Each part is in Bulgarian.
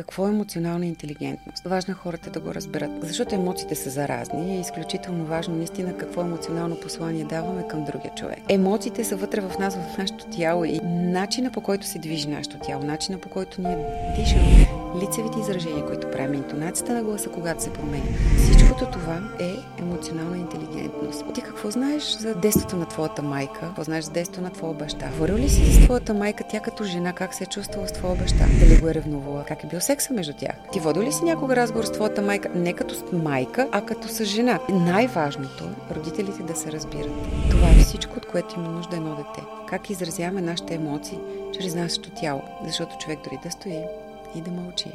какво е емоционална интелигентност. Важно е хората да го разберат, защото емоциите са заразни и е изключително важно наистина какво емоционално послание даваме към другия човек. Емоциите са вътре в нас, в нашето тяло и начина по който се движи нашето тяло, начина по който ние дишаме, лицевите изражения, които правим, интонацията на гласа, когато се променя. Всичкото това е емоционална интелигентност. Ти какво знаеш за детството на твоята майка? Какво знаеш за детството на твоя баща? Говорил ли си с твоята майка, тя като жена, как се е чувствала с твоя баща? Дали го е ревнувала? Как е бил секса между тях? Ти водил ли си някога разговор с твоята майка? Не като с майка, а като с жена. Най-важното е родителите да се разбират. Това е всичко, от което има нужда едно дете. Как изразяваме нашите емоции чрез нашето тяло. Защото човек дори да стои и да мълчи.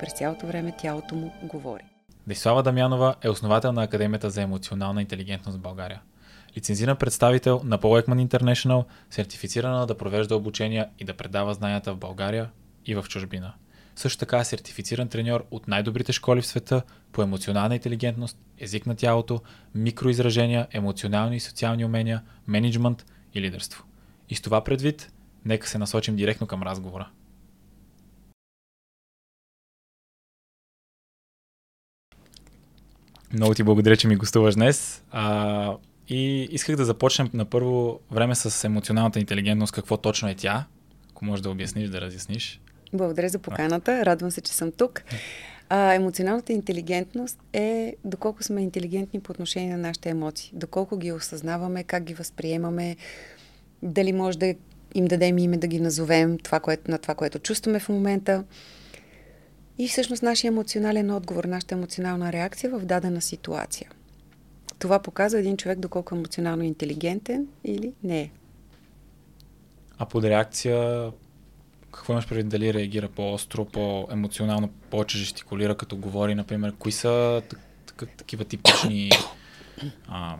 През цялото време тялото му говори. Десислава Дамянова е основател на Академията за емоционална интелигентност в България. Лицензиран представител на Paul Ekman International, сертифицирана да провежда обучения и да предава знанията в България и в чужбина. Също така е сертифициран треньор от най-добрите школи в света по емоционална интелигентност, език на тялото, микроизражения, емоционални и социални умения, менеджмент и лидерство. И с това предвид, нека се насочим директно към разговора. Много ти благодаря, че ми гостуваш днес. А, и исках да започнем на първо време с емоционалната интелигентност. Какво точно е тя? Ако можеш да обясниш, да разясниш. Благодаря за поканата. Радвам се, че съм тук. А, емоционалната интелигентност е доколко сме интелигентни по отношение на нашите емоции. Доколко ги осъзнаваме, как ги възприемаме, дали може да им дадем име да ги назовем това, което, на това, което чувстваме в момента. И всъщност нашия емоционален отговор, нашата емоционална реакция в дадена ситуация. Това показва един човек доколко е емоционално интелигентен или не е. А под реакция, какво имаш предвид? Дали реагира по-остро, по-емоционално, повече жестикулира, като говори, например? Кои са такива типични а,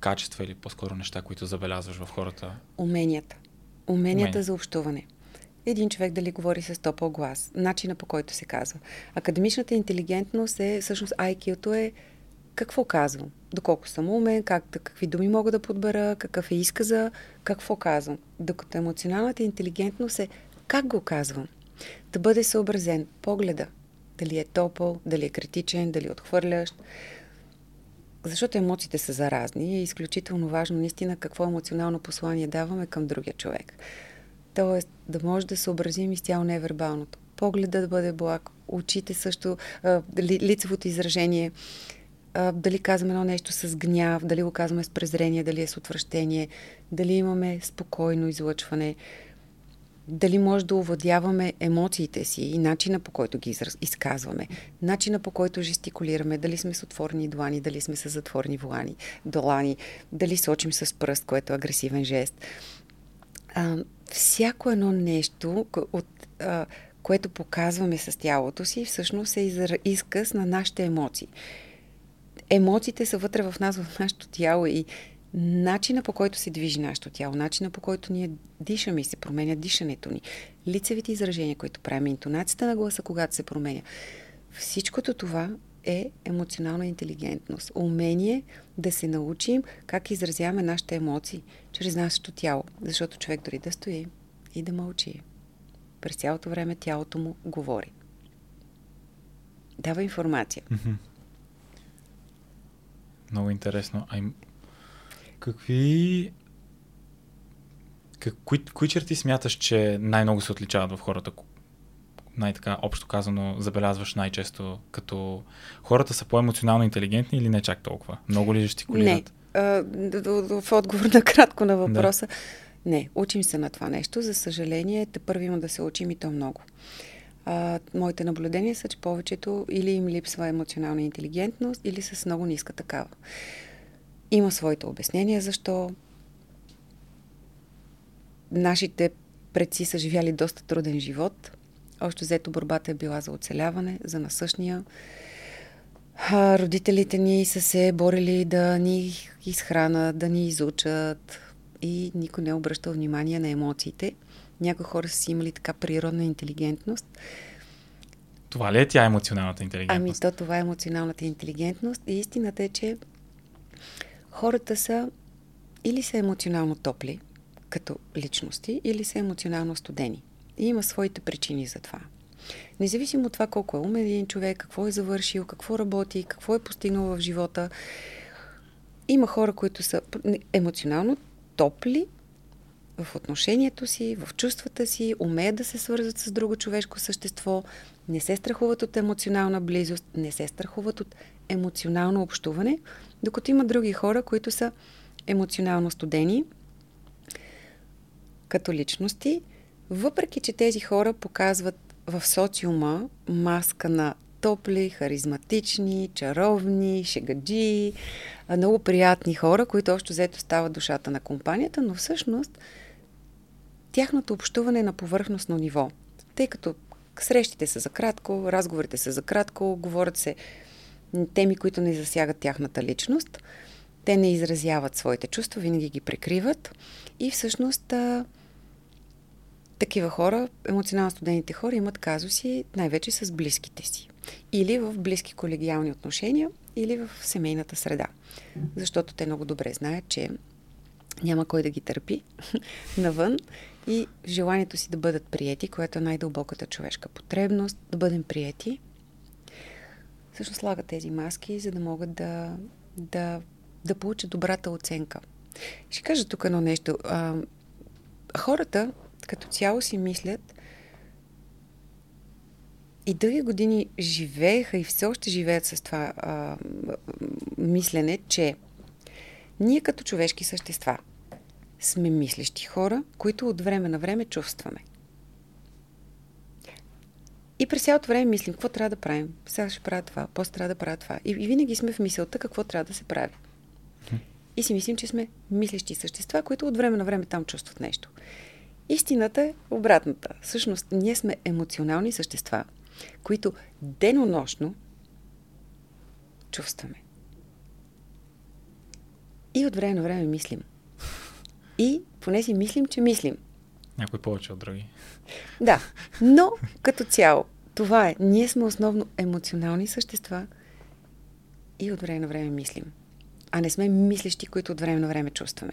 качества или по-скоро неща, които забелязваш в хората? Уменията. Уменията Умения. за общуване един човек дали говори с топъл глас, начина по който се казва. Академичната интелигентност е, всъщност IQ-то е какво казвам, доколко съм умен, как, какви думи мога да подбера, какъв е изказа, какво казвам. Докато емоционалната интелигентност е как го казвам. Да бъде съобразен погледа, дали е топъл, дали е критичен, дали е отхвърлящ. Защото емоциите са заразни и е изключително важно наистина какво емоционално послание даваме към другия човек. Тоест да може да съобразим изцяло невербалното. Погледа да бъде благ, очите също, лицевото изражение, дали казваме едно нещо с гняв, дали го казваме с презрение, дали е с отвращение, дали имаме спокойно излъчване, дали може да овладяваме емоциите си и начина по който ги изказваме, начина по който жестикулираме, дали сме с отворени длани, дали сме с затворени влани, долани, дали сочим с пръст, което е агресивен жест. А, всяко едно нещо, от, а, което показваме с тялото си, всъщност е изказ на нашите емоции. Емоциите са вътре в нас, в нашето тяло и начина по който се движи нашето тяло, начина по който ние дишаме и се променя дишането ни, лицевите изражения, които правим, интонацията на гласа, когато се променя. Всичкото това е емоционална интелигентност. Умение да се научим как изразяваме нашите емоции чрез нашето тяло. Защото човек дори да стои и да мълчи. През цялото време тялото му говори. Дава информация. Много интересно. А им... Какви... Как... Кои, кои черти смяташ, че най-много се отличават в хората, най-така общо казано забелязваш най-често, като хората са по-емоционално интелигентни или не чак толкова? Много ли жестикулират? Не. В отговор на кратко на въпроса. Да. Не, учим се на това нещо. За съжаление, те първи има да се учим и то много. А, моите наблюдения са, че повечето или им липсва емоционална интелигентност, или с много ниска такава. Има своите обяснения защо. Нашите предци са живяли доста труден живот. Още взето борбата е била за оцеляване, за насъщния. А, родителите ни са се борили да ни изхранат, да ни изучат и никой не е обръщал внимание на емоциите. Някои хора са си имали така природна интелигентност. Това ли е тя емоционалната интелигентност? Ами то това е емоционалната интелигентност и истината е, че хората са или са емоционално топли, като личности, или са емоционално студени. И има своите причини за това. Независимо от това колко е умен един човек, какво е завършил, какво работи, какво е постигнал в живота, има хора, които са емоционално топли в отношението си, в чувствата си, умеят да се свързват с друго човешко същество, не се страхуват от емоционална близост, не се страхуват от емоционално общуване, докато има други хора, които са емоционално студени като личности, въпреки че тези хора показват в социума маска на топли, харизматични, чаровни, шегаджи, много приятни хора, които още взето стават душата на компанията, но всъщност тяхното общуване е на повърхностно ниво. Тъй като срещите са за кратко, разговорите са за кратко, говорят се теми, които не засягат тяхната личност. Те не изразяват своите чувства, винаги ги прикриват. И всъщност такива хора, емоционално студените хора, имат казуси най-вече с близките си. Или в близки колегиални отношения, или в семейната среда. Защото те много добре знаят, че няма кой да ги търпи навън и желанието си да бъдат приети, което е най-дълбоката човешка потребност, да бъдем приети, всъщност слагат тези маски, за да могат да, да, да получат добрата оценка. Ще кажа тук едно нещо. А, хората като цяло си мислят и дълги години живееха и все още живеят с това а, мислене, че ние като човешки същества сме мислещи хора, които от време на време чувстваме. И през цялото време мислим, какво трябва да правим. Сега ще правя това, после трябва да правя това. И, и винаги сме в мисълта какво трябва да се прави. И си мислим, че сме мислещи същества, които от време на време там чувстват нещо. Истината е обратната. Всъщност, ние сме емоционални същества, които денонощно чувстваме. И от време на време мислим. И поне си мислим, че мислим. Някой повече от други. Да, но като цяло, това е. Ние сме основно емоционални същества и от време на време мислим. А не сме мислещи, които от време на време чувстваме.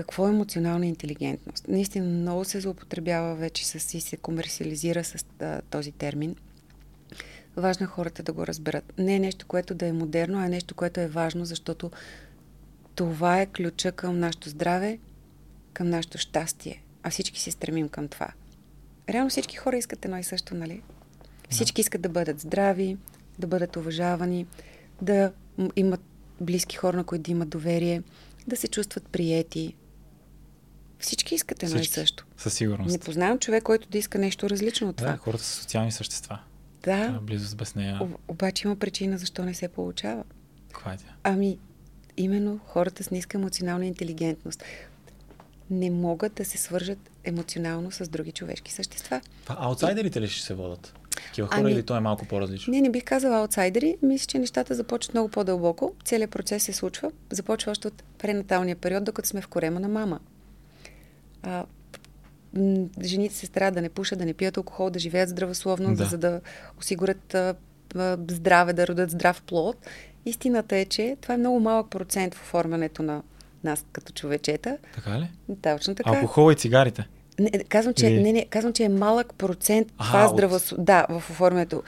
Какво е емоционална интелигентност? Наистина много се злоупотребява вече с и се комерциализира с а, този термин. Важно е хората да го разберат. Не е нещо, което да е модерно, а е нещо, което е важно, защото това е ключа към нашето здраве, към нашето щастие. А всички се стремим към това. Реално всички хора искат едно и също, нали? Всички искат да бъдат здрави, да бъдат уважавани, да имат близки хора, на които да имат доверие, да се чувстват приети. Всички искат едно Всички. и също. Със сигурност. Не познавам човек, който да иска нещо различно от това. Да, хората са социални същества. Да. Близост без нея. Обаче има причина защо не се получава. Каква е тя? Ами, именно хората с ниска емоционална интелигентност не могат да се свържат емоционално с други човешки същества. А аутсайдерите ли ще се водят? Такива хора ами, или то е малко по-различно? Не, не бих казала аутсайдери. Мисля, че нещата започват много по-дълбоко. Целият процес се случва. Започва още от пренаталния период, докато сме в корема на мама. А, жените се старат да не пушат, да не пият алкохол, да живеят здравословно, да. за да осигурят а, здраве, да родят здрав плод. Истината е, че това е много малък процент в оформянето на нас като човечета. Така ли? Точно така. Алкохол и цигарите? Не, казвам, че, и... не, не, казвам, че е малък процент а, това. От... Да, в оформянето.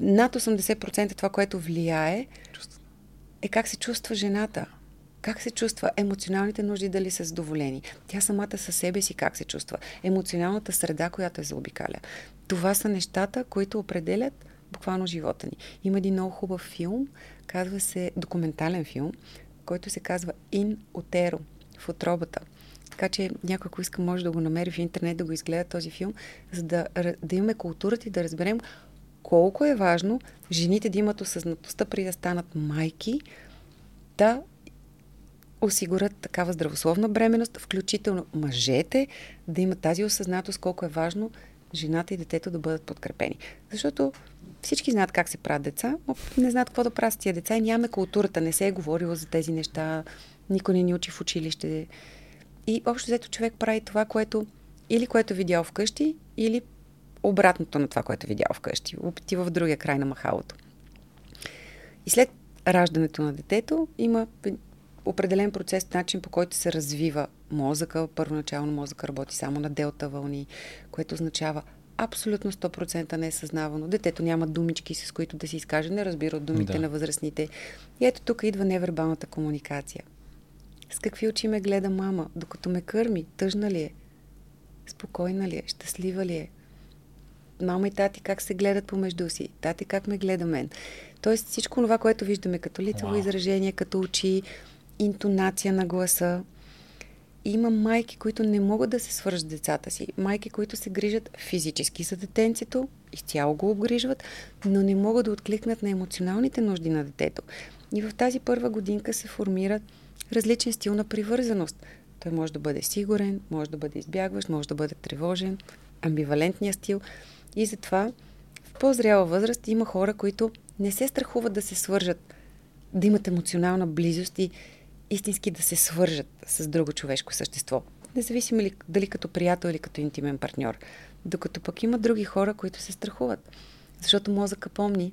Над 80% това, което влияе, е как се чувства жената. Как се чувства? Емоционалните нужди дали са задоволени. Тя самата със себе си как се чувства. Емоционалната среда, която е заобикаля. Това са нещата, които определят буквално живота ни. Има един много хубав филм, казва се документален филм, който се казва In Utero, в отробата. Така че някой, ако иска, може да го намери в интернет, да го изгледа този филм, за да, да имаме културата и да разберем колко е важно жените да имат осъзнатостта при да станат майки, да осигурят такава здравословна бременност, включително мъжете да имат тази осъзнатост, колко е важно жената и детето да бъдат подкрепени. Защото всички знаят как се правят деца, но не знаят какво да правят с тия деца и нямаме културата, не се е говорило за тези неща, никой не ни учи в училище. И общо взето човек прави това, което или което е видял вкъщи, или обратното на това, което е видял вкъщи. Опити в другия край на махалото. И след раждането на детето има определен процес, начин по който се развива мозъка. Първоначално мозъка работи само на делта вълни, което означава абсолютно 100% несъзнавано. Детето няма думички, с които да си изкаже, не разбира от думите да. на възрастните. И ето тук идва невербалната комуникация. С какви очи ме гледа мама, докато ме кърми? Тъжна ли е? Спокойна ли е? Щастлива ли е? Мама и тати как се гледат помежду си? Тати как ме гледа мен? Тоест всичко това, което виждаме като лицево wow. изражение, като очи, интонация на гласа. И има майки, които не могат да се свържат с децата си. Майки, които се грижат физически за детенцето, изцяло го обгрижват, но не могат да откликнат на емоционалните нужди на детето. И в тази първа годинка се формират различен стил на привързаност. Той може да бъде сигурен, може да бъде избягващ, може да бъде тревожен, амбивалентния стил. И затова в по-зряла възраст има хора, които не се страхуват да се свържат, да имат емоционална близост и истински да се свържат с друго човешко същество. Независимо ли, дали като приятел или като интимен партньор. Докато пък има други хора, които се страхуват. Защото мозъка помни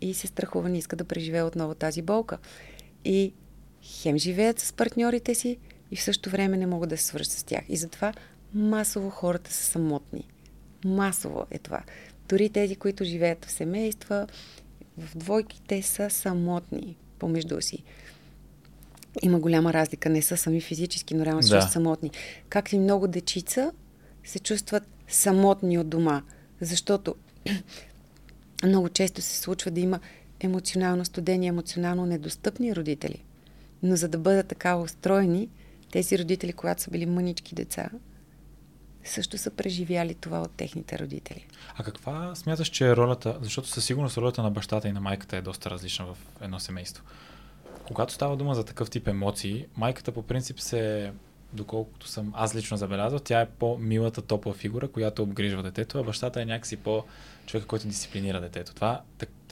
и се страхува, не иска да преживее отново тази болка. И хем живеят с партньорите си и в същото време не могат да се свържат с тях. И затова масово хората са самотни. Масово е това. Дори тези, които живеят в семейства, в двойки, те са самотни помежду си. Има голяма разлика. Не са сами физически, но реално да. са самотни. Как и много дечица се чувстват самотни от дома. Защото много често се случва да има емоционално студени, емоционално недостъпни родители. Но за да бъдат така устроени, тези родители, когато са били мънички деца, също са преживяли това от техните родители. А каква смяташ, че е ролята, защото със сигурност ролята на бащата и на майката е доста различна в едно семейство. Когато става дума за такъв тип емоции, майката по принцип се, доколкото съм аз лично забелязал, тя е по-милата топла фигура, която обгрижва детето, а бащата е някакси по-човека, който дисциплинира детето. Това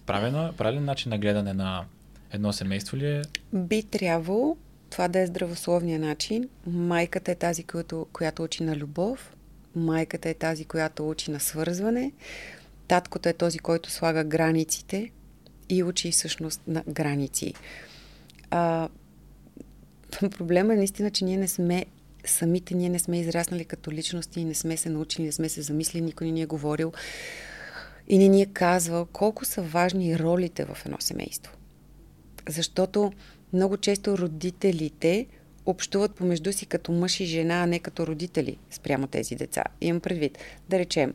правилно, правилен начин на гледане на едно семейство ли е? Би трябвало това да е здравословния начин. Майката е тази, която, която учи на любов, майката е тази, която учи на свързване, таткото е този, който слага границите и учи всъщност на граници. А, проблема е наистина, че ние не сме самите ние не сме израснали като личности и не сме се научили, не сме се замислили, никой не ни е говорил и не ни е казвал колко са важни ролите в едно семейство. Защото много често родителите общуват помежду си като мъж и жена, а не като родители спрямо тези деца. Имам предвид, да речем,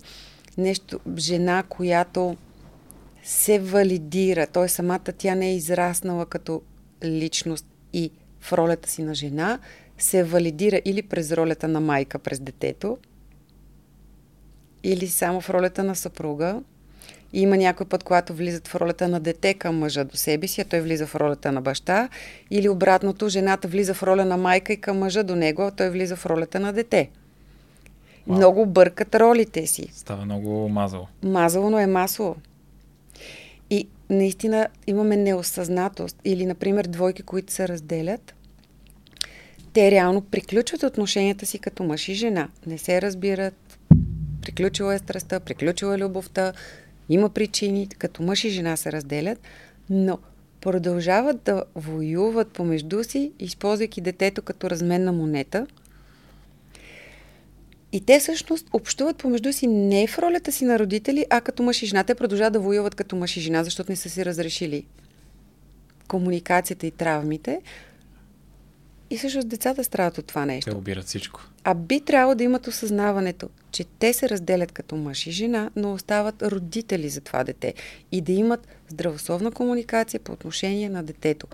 нещо, жена, която се валидира, т.е. самата тя не е израснала като личност и в ролята си на жена, се валидира или през ролята на майка през детето, или само в ролята на съпруга, и има някой път, когато влизат в ролята на дете към мъжа до себе си, а той влиза в ролята на баща. Или обратното, жената влиза в роля на майка и към мъжа до него, а той влиза в ролята на дете. Вау. Много бъркат ролите си. Става много мазало. Мазало, но е масово. Наистина имаме неосъзнатост. Или, например, двойки, които се разделят, те реално приключват отношенията си като мъж и жена. Не се разбират, приключила е страстта, приключила е любовта, има причини, като мъж и жена се разделят, но продължават да воюват помежду си, използвайки детето като разменна монета. И те всъщност общуват помежду си не в ролята си на родители, а като мъж и жена. Те продължават да воюват като мъж и жена, защото не са си разрешили комуникацията и травмите, и всъщност децата страдат от това нещо. Те обират всичко. А би трябвало да имат осъзнаването, че те се разделят като мъж и жена, но остават родители за това дете. И да имат здравословна комуникация по отношение на детето.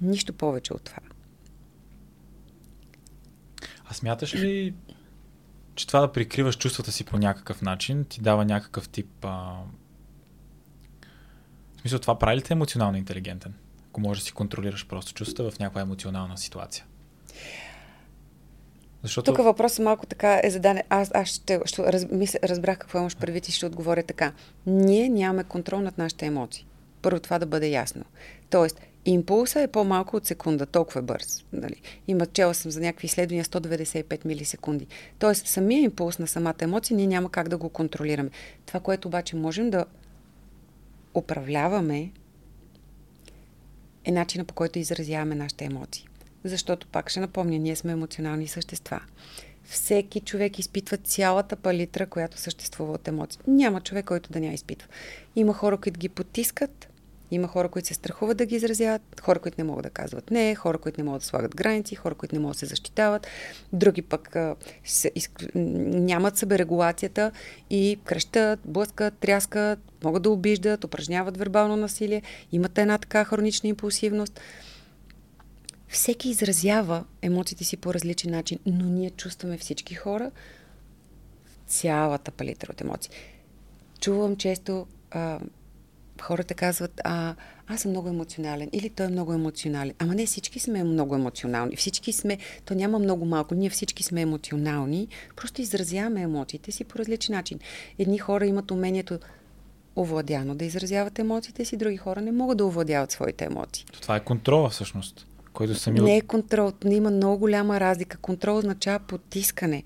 Нищо повече от това. А смяташ ли, че това да прикриваш чувствата си по някакъв начин ти дава някакъв тип... А... В смисъл, това прави ли те емоционално интелигентен? ако можеш да си контролираш просто чувствата в някаква емоционална ситуация. Защото... Тук въпросът малко така е задан. Аз, аз ще, ще раз, мисля, разбрах какво имаш предвид и ще отговоря така. Ние нямаме контрол над нашите емоции. Първо това да бъде ясно. Тоест, импулса е по-малко от секунда, толкова е бърз. Нали? Има, чела съм за някакви изследвания 195 милисекунди. Тоест, самия импулс на самата емоция ние няма как да го контролираме. Това, което обаче можем да управляваме, е начина по който изразяваме нашите емоции. Защото, пак ще напомня, ние сме емоционални същества. Всеки човек изпитва цялата палитра, която съществува от емоции. Няма човек, който да няма изпитва. Има хора, които ги потискат, има хора, които се страхуват да ги изразяват, хора, които не могат да казват не, хора, които не могат да слагат граници, хора, които не могат да се защитават, други пък а, се, из, нямат съберегулацията и крещат, блъскат, тряскат, могат да обиждат, упражняват вербално насилие, имат една така хронична импулсивност. Всеки изразява емоциите си по различен начин, но ние чувстваме всички хора цялата палитра от емоции. Чувам често а, хората казват, а, аз съм много емоционален или той е много емоционален. Ама не, всички сме много емоционални. Всички сме, то няма много малко, ние всички сме емоционални, просто изразяваме емоциите си по различен начин. Едни хора имат умението овладяно да изразяват емоциите си, други хора не могат да овладяват своите емоции. Това е контрола всъщност. Който сами... Не е контрол, не има много голяма разлика. Контрол означава потискане.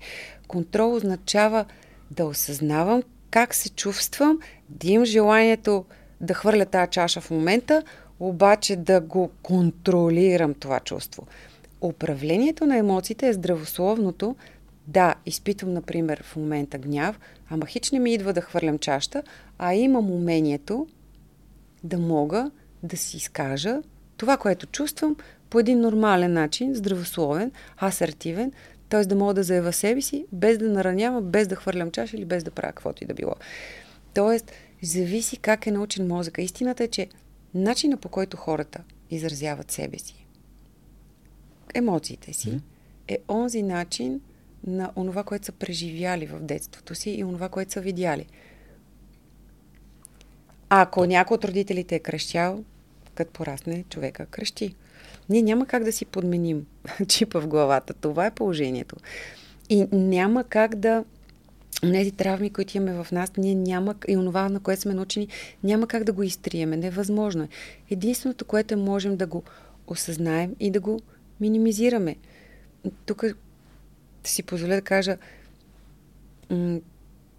Контрол означава да осъзнавам как се чувствам, да имам желанието да хвърля тази чаша в момента, обаче да го контролирам това чувство. Управлението на емоциите е здравословното. Да, изпитвам, например, в момента гняв, ама хич не ми идва да хвърлям чашата, а имам умението да мога да си изкажа това, което чувствам, по един нормален начин, здравословен, асертивен, т.е. да мога да заявя себе си, без да наранявам, без да хвърлям чаша или без да правя каквото и да било. Тоест, зависи как е научен мозъка. Истината е, че начина по който хората изразяват себе си, емоциите си, е онзи начин на онова, което са преживяли в детството си и онова, което са видяли. Ако някой от родителите е крещял, като порасне, човека крещи. Ние няма как да си подменим чипа в главата. Това е положението. И няма как да тези травми, които имаме в нас, ние няма, и онова, на което сме научени, няма как да го изтриеме. Невъзможно е. Единственото, което можем да го осъзнаем и да го минимизираме. Тук си позволя да кажа, м-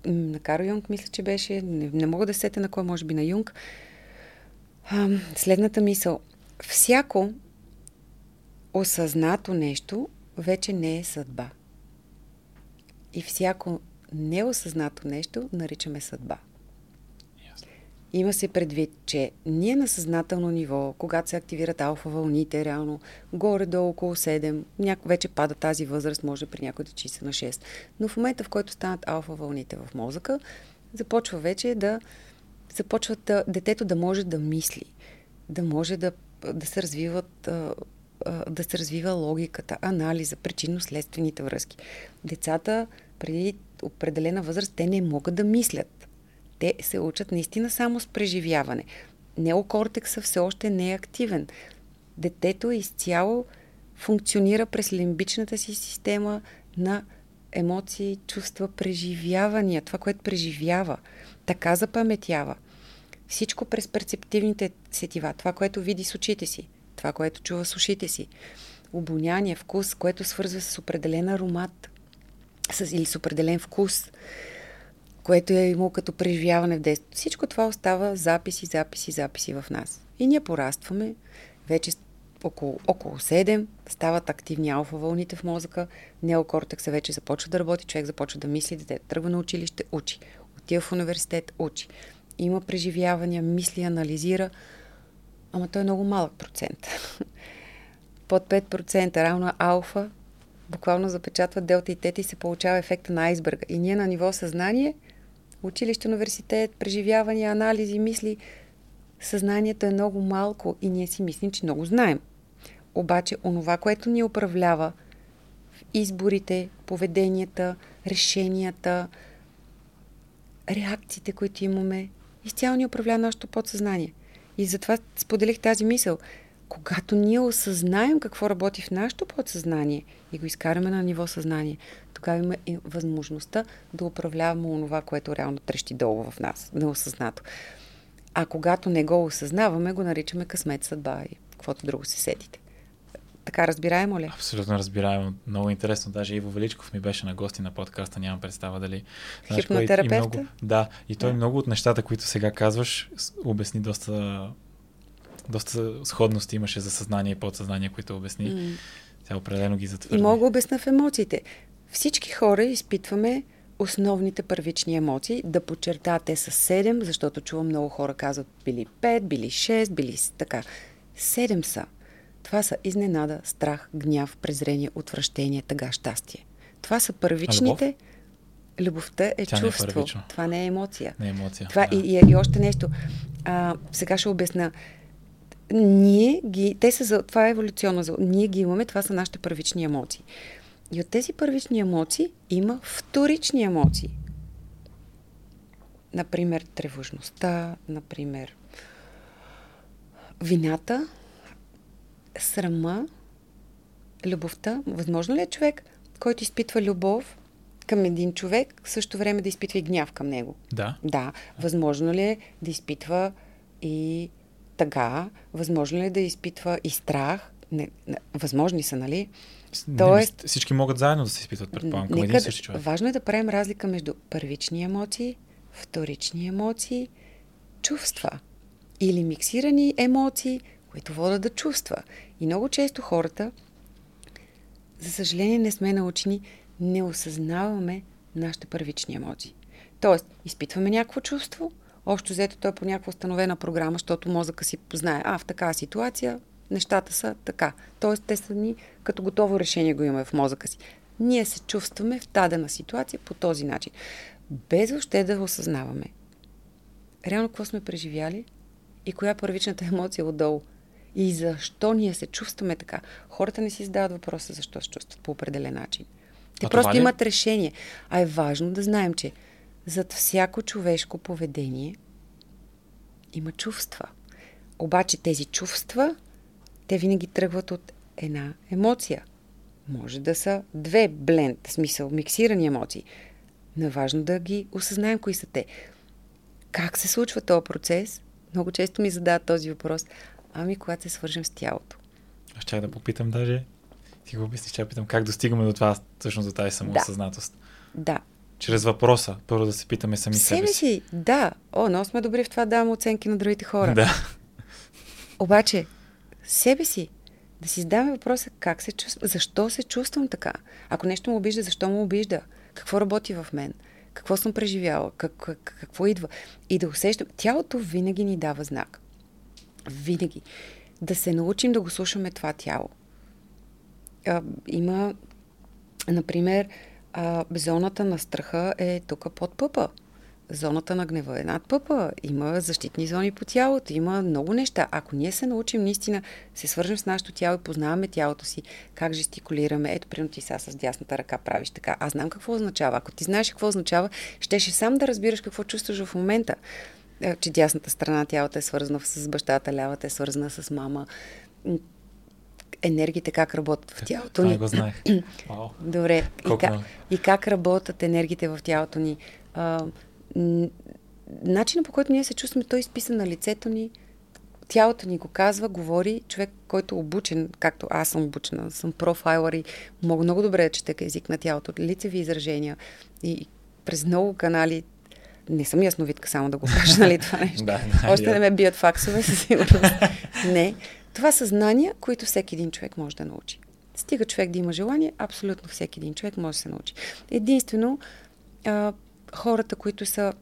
на Каро Юнг, мисля, че беше, не, не мога да сета на кой, може би на Юнг, а, следната мисъл. Всяко осъзнато нещо вече не е съдба. И всяко неосъзнато нещо наричаме съдба. Има се предвид, че ние на съзнателно ниво, когато се активират алфа вълните, реално горе-долу около 7, няко вече пада тази възраст, може при някои да чиса на 6. Но в момента, в който станат алфа вълните в мозъка, започва вече да започва да, детето да може да мисли, да може да, да се развиват да се развива логиката, анализа, причинно-следствените връзки. Децата преди определена възраст, те не могат да мислят. Те се учат наистина само с преживяване. Неокортекса все още не е активен. Детето изцяло функционира през лимбичната си система на емоции, чувства, преживявания, това, което преживява. Така запаметява. Всичко през перцептивните сетива, това, което види с очите си, това, което чува с ушите си. Обоняние, вкус, което свързва с определен аромат, с, или с определен вкус, което е имало като преживяване в детството. Всичко това остава записи, записи, записи в нас. И ние порастваме, вече около, около 7, стават активни алфа вълните в мозъка, неокортекса вече започва да работи, човек започва да мисли, дете тръгва на училище, учи, отива в университет, учи. Има преживявания, мисли, анализира, ама той е много малък процент. Под 5% равно алфа буквално запечатват делта и тета и се получава ефекта на айсберга. И ние на ниво съзнание, училище, университет, преживявания, анализи, мисли, съзнанието е много малко и ние си мислим, че много знаем. Обаче, онова, което ни управлява в изборите, поведенията, решенията, реакциите, които имаме, изцяло ни управлява нашето подсъзнание. И затова споделих тази мисъл – когато ние осъзнаем какво работи в нашето подсъзнание и го изкараме на ниво съзнание, тогава има и възможността да управляваме онова, което реално трещи долу в нас, неосъзнато. А когато не го осъзнаваме, го наричаме късмет съдба и каквото друго се седите. Така разбираемо ли? Абсолютно разбираемо. Много интересно. Даже Иво Величков ми беше на гости на подкаста. Нямам представа дали. Хипнотерапевта? много, да. И той да. много от нещата, които сега казваш, обясни доста доста сходности имаше за съзнание и подсъзнание, които обясни. Mm. Тя определено ги затвърди. И мога обясна в емоциите. Всички хора изпитваме основните първични емоции. Да подчерта, те са 7, защото чувам много хора казват били 5, били 6, били така. 7 са. Това са изненада, страх, гняв, презрение, отвращение, тъга, щастие. Това са първичните. любов? Любовта е Тя не е чувство. първично. това не е емоция. Не е емоция. Това да. и, и, и още нещо. А, сега ще обясна. Ние ги, те са за, това е еволюционно, ние ги имаме, това са нашите първични емоции. И от тези първични емоции има вторични емоции. Например, тревожността, например, вината, срама, любовта. Възможно ли е човек, който изпитва любов към един човек, в същото време да изпитва и гняв към него? Да. Да. Възможно ли е да изпитва и тъга? Възможно ли е да изпитва и страх? Не, не, възможни са, нали? Не, Тоест- мис- всички могат заедно да се изпитват, предполагам, към един същи човек. Важно е да правим разлика между първични емоции, вторични емоции, чувства или миксирани емоции, които водят да чувства. И много често хората, за съжаление, не сме научени, не осъзнаваме нашите първични емоции. Тоест, изпитваме някакво чувство, общо взето то е по някаква установена програма, защото мозъка си знае, а в такава ситуация нещата са така. Тоест, те са ни като готово решение го имаме в мозъка си. Ние се чувстваме в дадена ситуация по този начин, без въобще да осъзнаваме. Реално какво сме преживяли и коя е първичната емоция отдолу. И защо ние се чувстваме така. Хората не си задават въпроса защо се чувстват по определен начин. Те А просто ли- имат решение. А е важно да знаем, че зад всяко човешко поведение има чувства. Обаче тези чувства, те винаги тръгват от една емоция. Може да са две бленд, в смисъл, миксирани емоции. Но е важно да ги осъзнаем кои са те. Как се случва този процес? Много често ми задават този въпрос. Ами, когато се свържем с тялото. Аз чак да попитам даже. Ти го обясниш, че питам как достигаме до това, всъщност до тази самоосъзнатост. Да. Чрез въпроса. Първо да се питаме сами Себе си, да. О, но сме добри в това да даваме оценки на другите хора. Да. Обаче, себе си, да си задаваме въпроса как се чувствам, защо се чувствам така. Ако нещо му обижда, защо му обижда? Какво работи в мен? Какво съм преживяла? Как, как, какво идва? И да усещам. Тялото винаги ни дава знак. Винаги. Да се научим да го слушаме това тяло. А, има, например, а, зоната на страха е тук под пъпа. Зоната на гнева е над пъпа. Има защитни зони по тялото. Има много неща. Ако ние се научим наистина, се свържем с нашето тяло и познаваме тялото си, как жестикулираме. Ето, примерно ти сега с дясната ръка правиш така. Аз знам какво означава. Ако ти знаеш какво означава, щеше сам да разбираш какво чувстваш в момента. Е, Че дясната страна на тялото е свързана с бащата, лявата е свързана с мама. Енергиите как работят в тялото Това не ни. го знаех. Добре. И как, много. и как работят енергиите в тялото ни. А, начинът по който ние се чувстваме, той е изписан на лицето ни. Тялото ни го казва, говори човек, който е обучен, както аз съм обучена, съм профайлър и мога много добре да чета език на тялото, лицеви изражения и през много канали не съм ясновидка, само да го кажа, нали, това нещо. Да, да, Още не ме бият факсове, със сигурност. не. Това са знания, които всеки един човек може да научи. Стига човек да има желание, абсолютно всеки един човек може да се научи. Единствено, а, хората, които са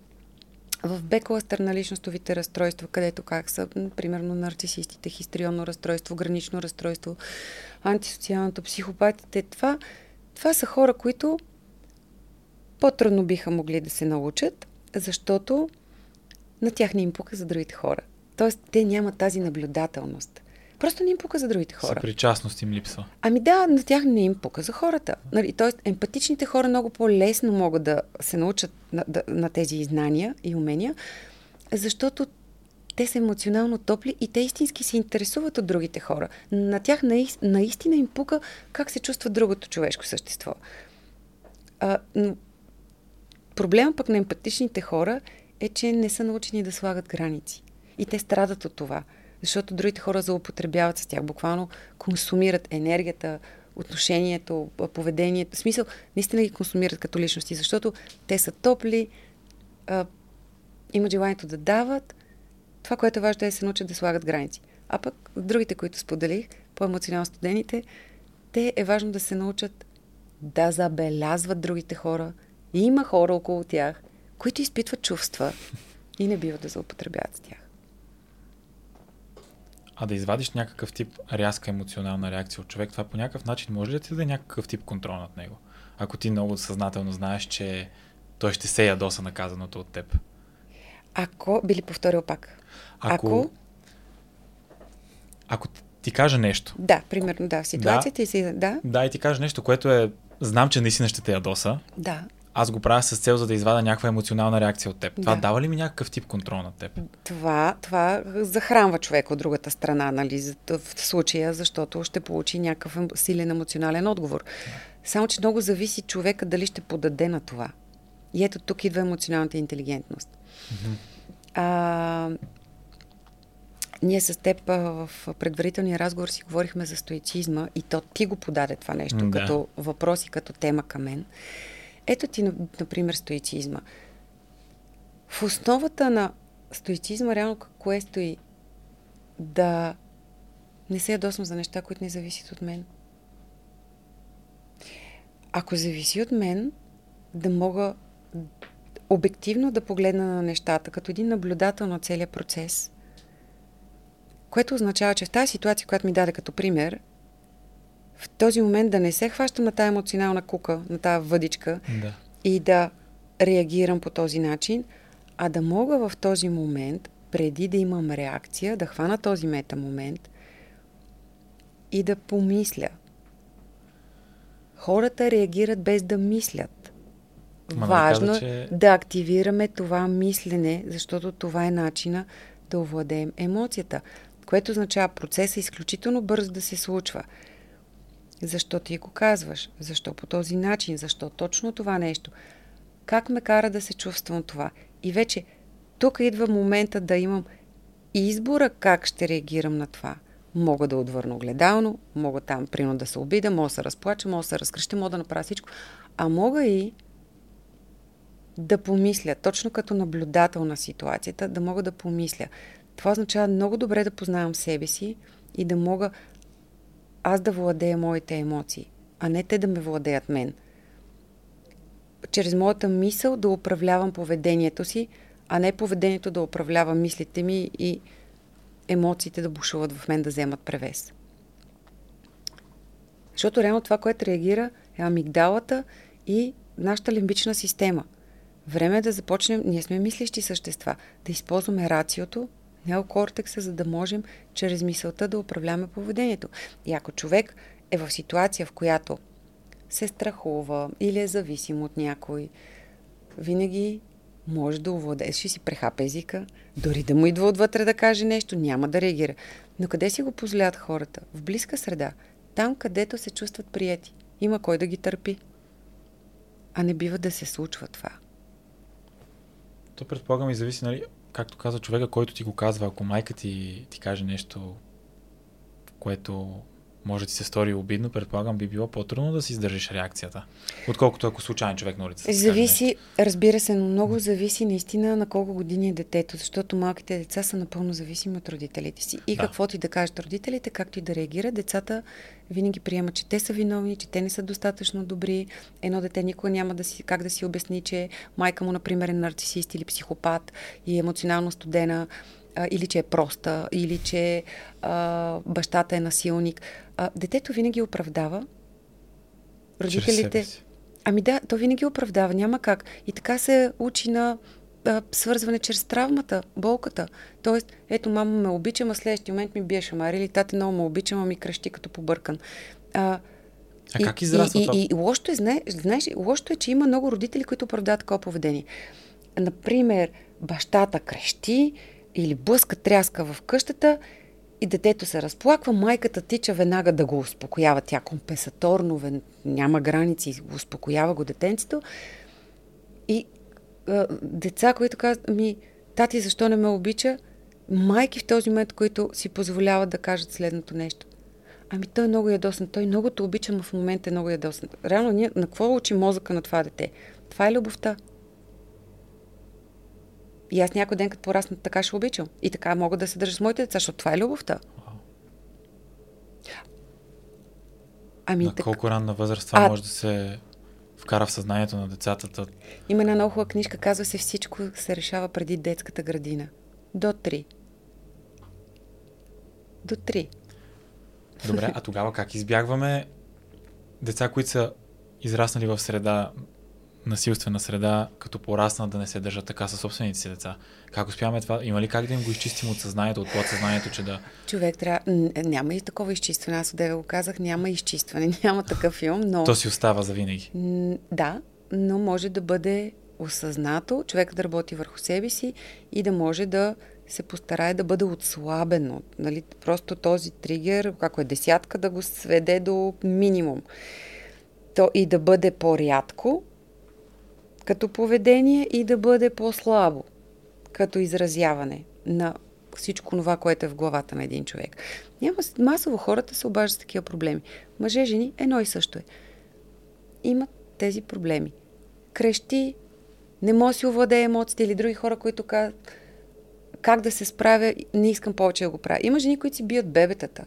в бекластър на личностовите разстройства, където как са, примерно, нарцисистите, хистрионно разстройство, гранично разстройство, антисоциалното, психопатите, това, това са хора, които по-трудно биха могли да се научат, защото на тях не им пука за другите хора. Тоест, те нямат тази наблюдателност. Просто не им пука за другите хора. Съпричастност им липсва. Ами да, на тях не им пука за хората. Нали, тоест, емпатичните хора много по-лесно могат да се научат на, да, на тези знания и умения, защото те са емоционално топли и те истински се интересуват от другите хора. На тях наис, наистина им пука как се чувства другото човешко същество. А, но проблема пък на емпатичните хора е, че не са научени да слагат граници. И те страдат от това, защото другите хора злоупотребяват с тях, буквално консумират енергията, отношението, поведението. В смисъл, наистина ги консумират като личности, защото те са топли, а, имат желанието да дават. Това, което е важно е да се научат да слагат граници. А пък другите, които споделих, по-емоционално студените, те е важно да се научат да забелязват другите хора. И има хора около тях, които изпитват чувства и не бива да злоупотребяват с тях. А да извадиш някакъв тип рязка емоционална реакция от човек, това по някакъв начин може ли да ти даде някакъв тип контрол над него? Ако ти много съзнателно знаеш, че той ще се ядоса наказаното от теб. Ако, би ли повторил пак? Ако, ако, ако ти кажа нещо. Да, примерно, да, в ситуацията да, и си, да. Да, и ти кажа нещо, което е, знам, че наистина ще те ядоса. Да. Аз го правя с цел, за да извада някаква емоционална реакция от теб. Това да. дава ли ми някакъв тип контрол на теб? Това, това захранва човек от другата страна, нали, в случая, защото ще получи някакъв силен емоционален отговор. Да. Само, че много зависи човека дали ще подаде на това. И ето тук идва емоционалната интелигентност. Mm-hmm. А, ние с теб в предварителния разговор си говорихме за стоицизма и то ти го подаде това нещо да. като въпрос и като тема към мен. Ето ти, например, стоицизма. В основата на стоицизма реално кое стои? Да не се ядосвам за неща, които не зависят от мен. Ако зависи от мен, да мога обективно да погледна на нещата, като един наблюдател на целия процес, което означава, че в тази ситуация, която ми даде като пример, в този момент да не се хващам на тази емоционална кука, на тази въдичка да. и да реагирам по този начин, а да мога в този момент, преди да имам реакция, да хвана този мета момент и да помисля. Хората реагират без да мислят. Ма Важно каза, че... да активираме това мислене, защото това е начина да овладеем емоцията, което означава процеса изключително бързо да се случва. Защо ти го казваш? Защо по този начин? Защо точно това нещо? Как ме кара да се чувствам това? И вече тук идва момента да имам избора как ще реагирам на това. Мога да отвърна огледално, мога там прино да се обида, мога да се разплача, мога да се разкръща, мога да направя всичко. А мога и да помисля, точно като наблюдател на ситуацията, да мога да помисля. Това означава много добре да познавам себе си и да мога аз да владея моите емоции, а не те да ме владеят мен. Чрез моята мисъл да управлявам поведението си, а не поведението да управлява мислите ми и емоциите да бушуват в мен да вземат превес. Защото реално това, което реагира е амигдалата и нашата лимбична система. Време е да започнем, ние сме мислещи същества, да използваме рациото, неокортекса, за да можем чрез мисълта да управляваме поведението. И ако човек е в ситуация, в която се страхува или е зависим от някой, винаги може да овладееш и си прехапа езика, дори да му идва отвътре да каже нещо, няма да реагира. Но къде си го позволяват хората? В близка среда. Там, където се чувстват прияти. Има кой да ги търпи. А не бива да се случва това. То предполагам и зависи, нали, както каза човека, който ти го казва, ако майка ти ти каже нещо, което може да ти се стори обидно, предполагам би било по-трудно да си издържиш реакцията, отколкото ако случайен човек на улицата. Зависи, разбира се, но много зависи наистина на колко години е детето, защото малките деца са напълно зависими от родителите си. И да. какво ти да кажат родителите, както и да реагират, децата винаги приемат, че те са виновни, че те не са достатъчно добри. Едно дете никога няма да си, как да си обясни, че майка му, например, е нарцисист или психопат и е емоционално студена или че е проста, или че а, бащата е насилник. А, детето винаги оправдава. Родителите. Ами да, то винаги оправдава, няма как. И така се учи на а, свързване чрез травмата, болката. Тоест, ето, мама ме обича, а следващия момент ми бие шамари, или тате много ме обича, ма ми крещи като побъркан. А, а и, как израства и, това? И, и, лошото, е, знаеш, знаеш, лошото е, че има много родители, които оправдават такова поведение. Например, бащата крещи, или блъска тряска в къщата и детето се разплаква, майката тича веднага да го успокоява. Тя компенсаторно, няма граници, успокоява го детенцето. И а, деца, които казват, ми, тати, защо не ме обича? Майки в този момент, които си позволяват да кажат следното нещо. Ами той е много ядосен, той много те обича, но в момента е много ядосен. Реално ние на какво учи мозъка на това дете? Това е любовта. И аз някой ден, като порасна, така ще обичам. И така мога да се държа с моите деца, защото това е любовта. Ами, на так... колко ранна възраст това а... може да се вкара в съзнанието на децата? Има една много хубава книжка, казва се Всичко се решава преди детската градина. До 3. До 3. Добре, а тогава как избягваме деца, които са израснали в среда, насилствена среда, като пораснат да не се държат така със собствените си деца? Как успяваме това? Има ли как да им го изчистим от съзнанието, от подсъзнанието, че да... Човек трябва... Няма и такова изчистване. Аз отдеве го казах, няма изчистване, няма такъв филм, но... То си остава за винаги. Да, но може да бъде осъзнато, човек да работи върху себе си и да може да се постарае да бъде отслабено. Нали? Просто този тригер, ако е десятка, да го сведе до минимум. То и да бъде по-рядко като поведение и да бъде по-слабо като изразяване на всичко това, което е в главата на един човек. Няма, масово хората се обаждат с такива проблеми. Мъже, жени, едно и също е. Имат тези проблеми. Крещи, не може си овладее емоциите или други хора, които казват как да се справя, не искам повече да го правя. Има жени, които си бият бебетата.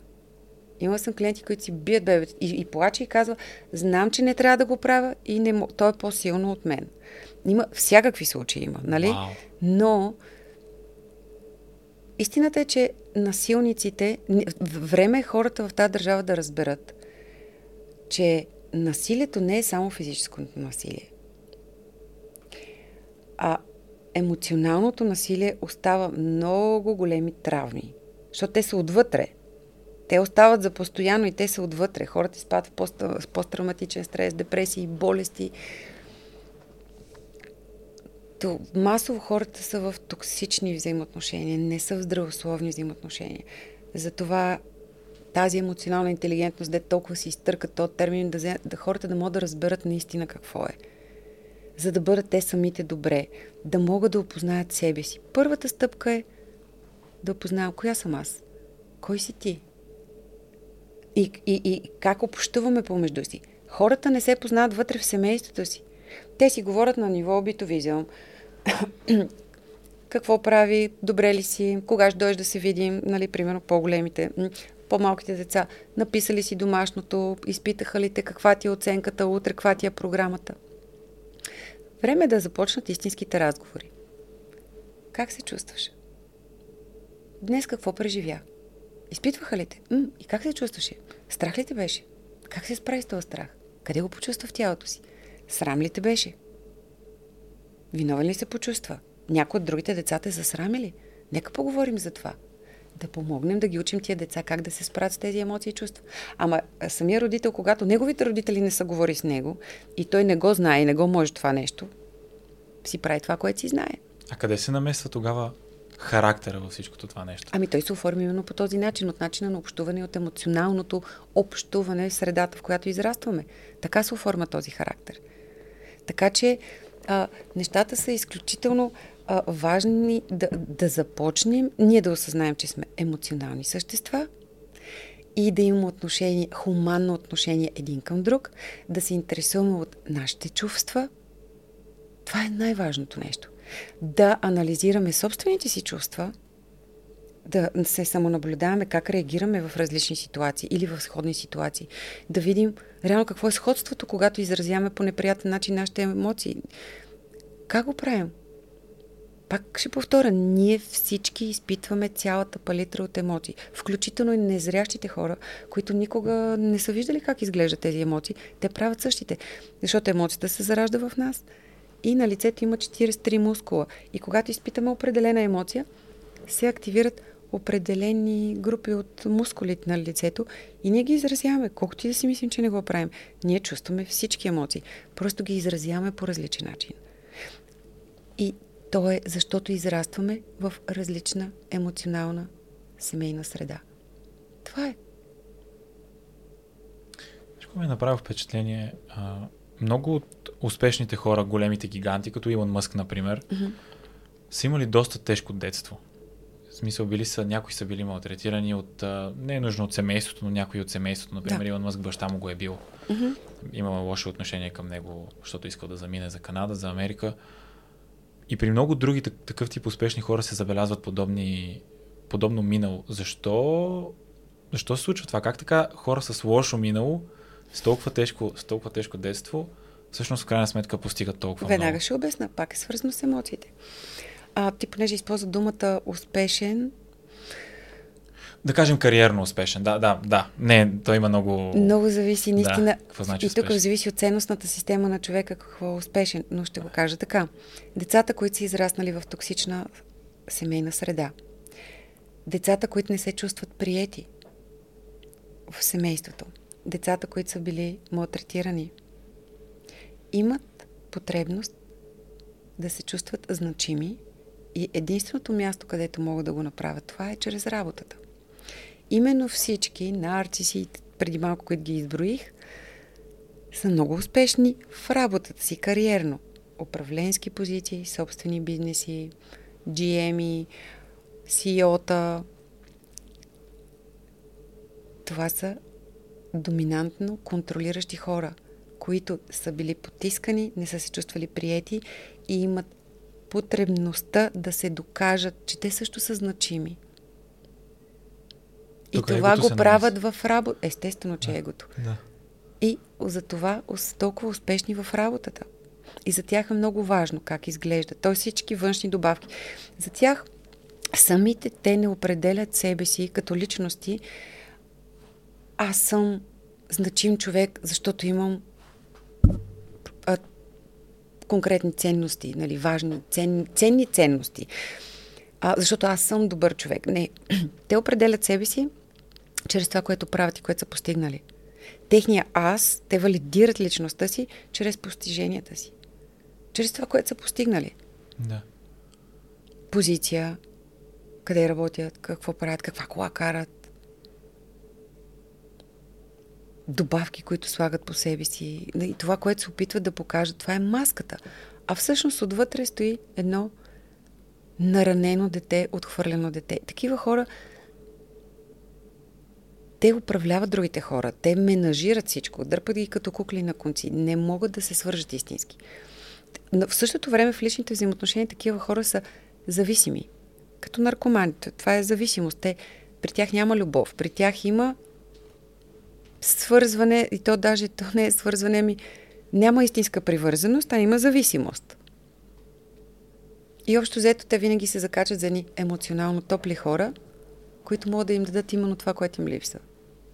Има съм клиенти, които си бият бебетата и, и плаче и казва, знам, че не трябва да го правя и не, той е по-силно от мен. Има всякакви случаи има, нали? Wow. Но истината е, че насилниците, време е хората в тази държава да разберат, че насилието не е само физическото насилие. А емоционалното насилие остава много големи травми. Защото те са отвътре. Те остават за постоянно и те са отвътре. Хората изпадат в пост, посттравматичен стрес, депресии, болести. То, масово хората са в токсични взаимоотношения, не са в здравословни взаимоотношения. Затова тази емоционална интелигентност, де толкова си изтъркат този термин, да, да хората да могат да разберат наистина какво е за да бъдат те самите добре, да могат да опознаят себе си. Първата стъпка е да опознавам коя съм аз, кой си ти и, и, и как общуваме помежду си. Хората не се познават вътре в семейството си. Те си говорят на ниво битовизъм. Какво прави, добре ли си, кога ще дойдеш да се видим, нали, примерно по-големите, по-малките деца, написали си домашното, изпитаха ли те каква ти е оценката утре, каква ти е програмата. Време е да започнат истинските разговори. Как се чувстваш? Днес какво преживя? Изпитваха ли те? М- и как се чувстваше? Страх ли те беше? Как се справи с този страх? Къде го почувства в тялото си? Срам ли те беше? Виновен ли се почувства? Някой от другите деца те засрамили? Нека поговорим за това да помогнем да ги учим тия деца как да се справят с тези емоции и чувства. Ама самия родител, когато неговите родители не са говори с него и той не го знае и не го може това нещо, си прави това, което си знае. А къде се намества тогава характера във всичкото това нещо? Ами той се оформи именно по този начин, от начина на общуване от емоционалното общуване в средата, в която израстваме. Така се оформя този характер. Така че а, нещата са изключително а, важни да, да започнем, ние да осъзнаем, че сме емоционални същества и да имаме отношение, хуманно отношение един към друг, да се интересуваме от нашите чувства. Това е най-важното нещо. Да анализираме собствените си чувства, да се самонаблюдаваме как реагираме в различни ситуации или в сходни ситуации. Да видим реално какво е сходството, когато изразяваме по неприятен начин нашите емоции. Как го правим? Пак ще повторя, ние всички изпитваме цялата палитра от емоции, включително и незрящите хора, които никога не са виждали как изглеждат тези емоции. Те правят същите, защото емоцията се заражда в нас. И на лицето има 43 мускула. И когато изпитаме определена емоция, се активират определени групи от мускулите на лицето и ние ги изразяваме. Колкото и да си мислим, че не го правим, ние чувстваме всички емоции. Просто ги изразяваме по различен начин. И то е защото израстваме в различна емоционална семейна среда. Това е. Всичко ми направи впечатление. А, много от успешните хора, големите гиганти, като Илон Мъск, например, mm-hmm. са имали доста тежко детство. В смисъл, били са, някои са били малтретирани от, а, не е нужно от семейството, но някои от семейството. Например, да. Илон Мъск баща му го е бил. Mm-hmm. Имала лошо отношение към него, защото искал да замине за Канада, за Америка. И при много други такъв тип успешни хора се забелязват подобни, подобно минало. Защо, защо се случва това? Как така хора с лошо минало с толкова тежко, с толкова тежко детство, всъщност в крайна сметка постигат толкова Веднага много. ще обясна. Пак е свързано с емоциите. А, ти понеже използва думата успешен, Да кажем кариерно успешен. Да, да, да. Не, той има много... много зависи наистина. Да, какво значи и тук зависи от ценностната система на човека какво е успешен. Но ще го кажа така. Децата, които са израснали в токсична семейна среда, децата, които не се чувстват приети в семейството, децата, които са били малтретирани, имат потребност да се чувстват значими и единственото място, където могат да го направят, това е чрез работата. Именно всички нарциси, преди малко, които ги изброих, са много успешни в работата си, кариерно. Управленски позиции, собствени бизнеси, GM-и, CEO-та. Това са доминантно контролиращи хора, които са били потискани, не са се чувствали приети и имат потребността да се докажат, че те също са значими. И Тук това го правят в работа. Естествено, че е егото. Да. И за това са толкова успешни в работата. И за тях е много важно как изглежда. Той всички външни добавки. За тях самите те не определят себе си като личности. Аз съм значим човек, защото имам а, конкретни ценности, нали, важни, ценни, ценни ценности. А, защото аз съм добър човек. Не. Те определят себе си чрез това, което правят и което са постигнали. Техния аз, те валидират личността си чрез постиженията си. Чрез това, което са постигнали. Да. Позиция, къде работят, какво правят, каква кола карат. Добавки, които слагат по себе си. И това, което се опитват да покажат, това е маската. А всъщност отвътре стои едно наранено дете, отхвърлено дете. Такива хора те управляват другите хора, те менажират всичко, дърпат ги като кукли на конци, не могат да се свържат истински. Но в същото време в личните взаимоотношения такива хора са зависими. Като наркоманите. Това е зависимост. Те, при тях няма любов. При тях има свързване, и то даже то не е свързване, ами няма истинска привързаност, а има зависимост. И общо взето те винаги се закачат за едни емоционално топли хора, които могат да им дадат именно това, което им липсва.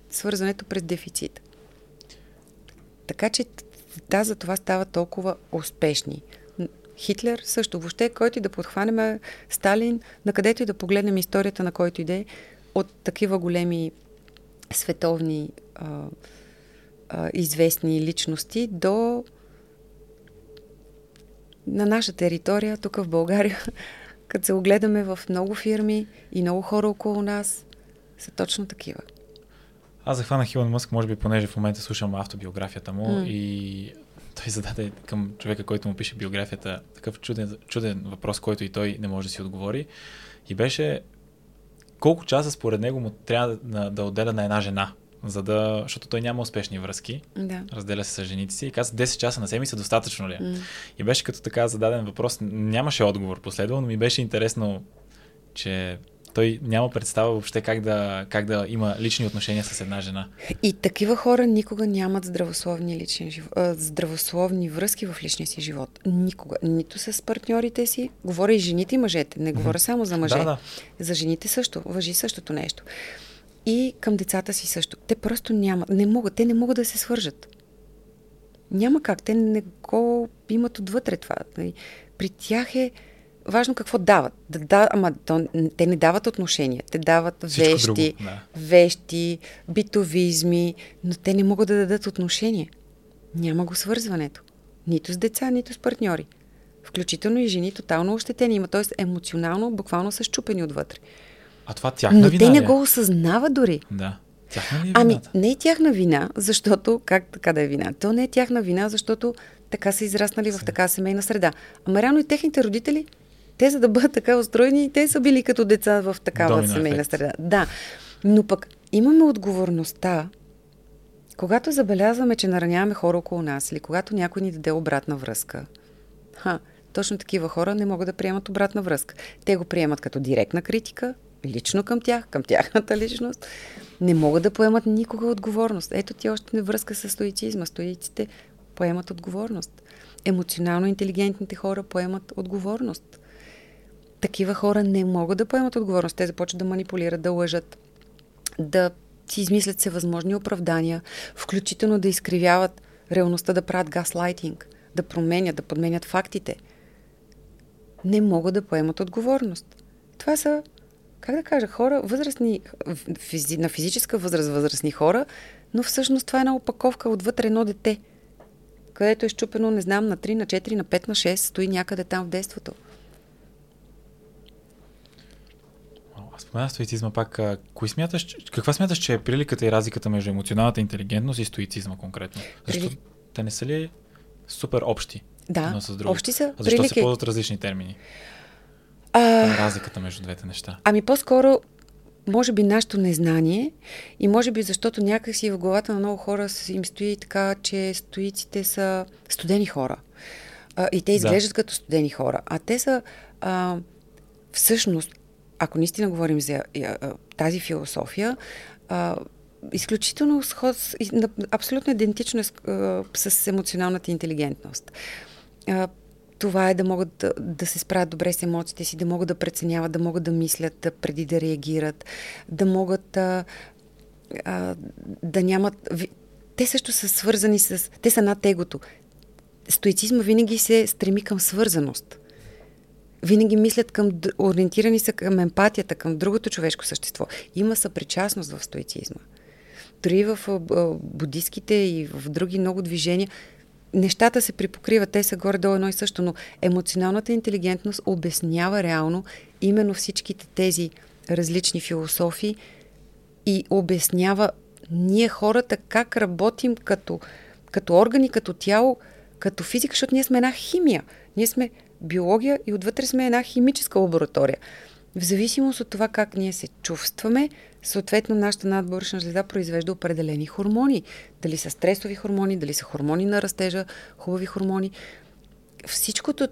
Свързването през дефицит. Така че да, за това става толкова успешни. Хитлер също. Въобще, който и да подхванем Сталин, на където и да погледнем историята на който иде, от такива големи световни а, а, известни личности до на наша територия, тук в България, като се огледаме в много фирми и много хора около нас, са точно такива. Аз захванах Илон Мъск, може би, понеже в момента слушам автобиографията му М. и той зададе към човека, който му пише биографията, такъв чуден, чуден въпрос, който и той не може да си отговори. И беше колко часа според него му трябва да, да отделя на една жена, за да, защото той няма успешни връзки, Да. разделя се с жените си и каза 10 часа на седмица достатъчно ли е? М. И беше като така зададен въпрос, нямаше отговор последвал, но ми беше интересно, че той няма представа въобще как да, как да има лични отношения с една жена. И такива хора никога нямат здравословни, лични, здравословни връзки в личния си живот. Никога. Нито с партньорите си. Говоря и жените и мъжете. Не говоря само за мъже. Да, да. За жените също. Въжи същото нещо. И към децата си също. Те просто нямат. Не могат. Те не могат да се свържат. Няма как. Те не го имат отвътре това. Нали? При тях е важно какво дават. Да, да, ама то, те не дават отношения. Те дават Всичко вещи, друго, да. вещи, битовизми, но те не могат да дадат отношение. Няма го свързването. Нито с деца, нито с партньори. Включително и жени тотално ощетени има, т.е. емоционално, буквално са щупени отвътре. А това тяхна Но вина те не е? го осъзнават дори. Да. Тяхна ли е Ами, не е тяхна вина, защото, как така да е вина? То не е тяхна вина, защото така са израснали в така семейна среда. Ама реално и техните родители, те за да бъдат така устроени, те са били като деца в такава Домино семейна ефект. среда. Да, но пък имаме отговорността, когато забелязваме, че нараняваме хора около нас или когато някой ни даде обратна връзка. Ха, точно такива хора не могат да приемат обратна връзка. Те го приемат като директна критика лично към тях, към тяхната личност, не могат да поемат никога отговорност. Ето ти още не връзка с стоицизма. Стоиците поемат отговорност. Емоционално интелигентните хора поемат отговорност. Такива хора не могат да поемат отговорност. Те започват да манипулират, да лъжат, да си измислят всевъзможни оправдания, включително да изкривяват реалността, да правят газлайтинг, да променят, да подменят фактите. Не могат да поемат отговорност. Това са, как да кажа, хора, възрастни, физи, на физическа възраст възрастни хора, но всъщност това е една опаковка отвътре едно дете, където е щупено, не знам, на 3, на 4, на 5, на 6, стои някъде там в детството. Спомена стоицизма пак. Кои смяташ, каква смяташ, че е приликата и разликата между емоционалната интелигентност и стоицизма конкретно? Защо Прили... те не са ли супер общи? Да, с други? общи са. А защо прилики... се ползват различни термини? А... Е разликата между двете неща. Ами по-скоро, може би нашето незнание и може би защото някакси в главата на много хора им стои така, че стоиците са студени хора. А, и те изглеждат да. като студени хора. А те са а, всъщност ако наистина говорим за а, тази философия, изключително сход, абсолютно идентично е с, емоционалната интелигентност. Това е да могат да, да се справят добре с емоциите си, да могат да преценяват, да могат да мислят преди да реагират, да могат а, а, да нямат. Те също са свързани с. Те са над егото. Стоицизма винаги се стреми към свързаност винаги мислят към, ориентирани са към емпатията, към другото човешко същество. Има съпричастност в стоицизма. Дори в будистските и в други много движения нещата се припокриват, те са горе-долу едно и също, но емоционалната интелигентност обяснява реално именно всичките тези различни философии и обяснява ние хората как работим като, като органи, като тяло, като физика, защото ние сме една химия. Ние сме биология и отвътре сме една химическа лаборатория. В зависимост от това как ние се чувстваме, съответно нашата надбършна жлеза произвежда определени хормони. Дали са стресови хормони, дали са хормони на растежа, хубави хормони. Всичкото,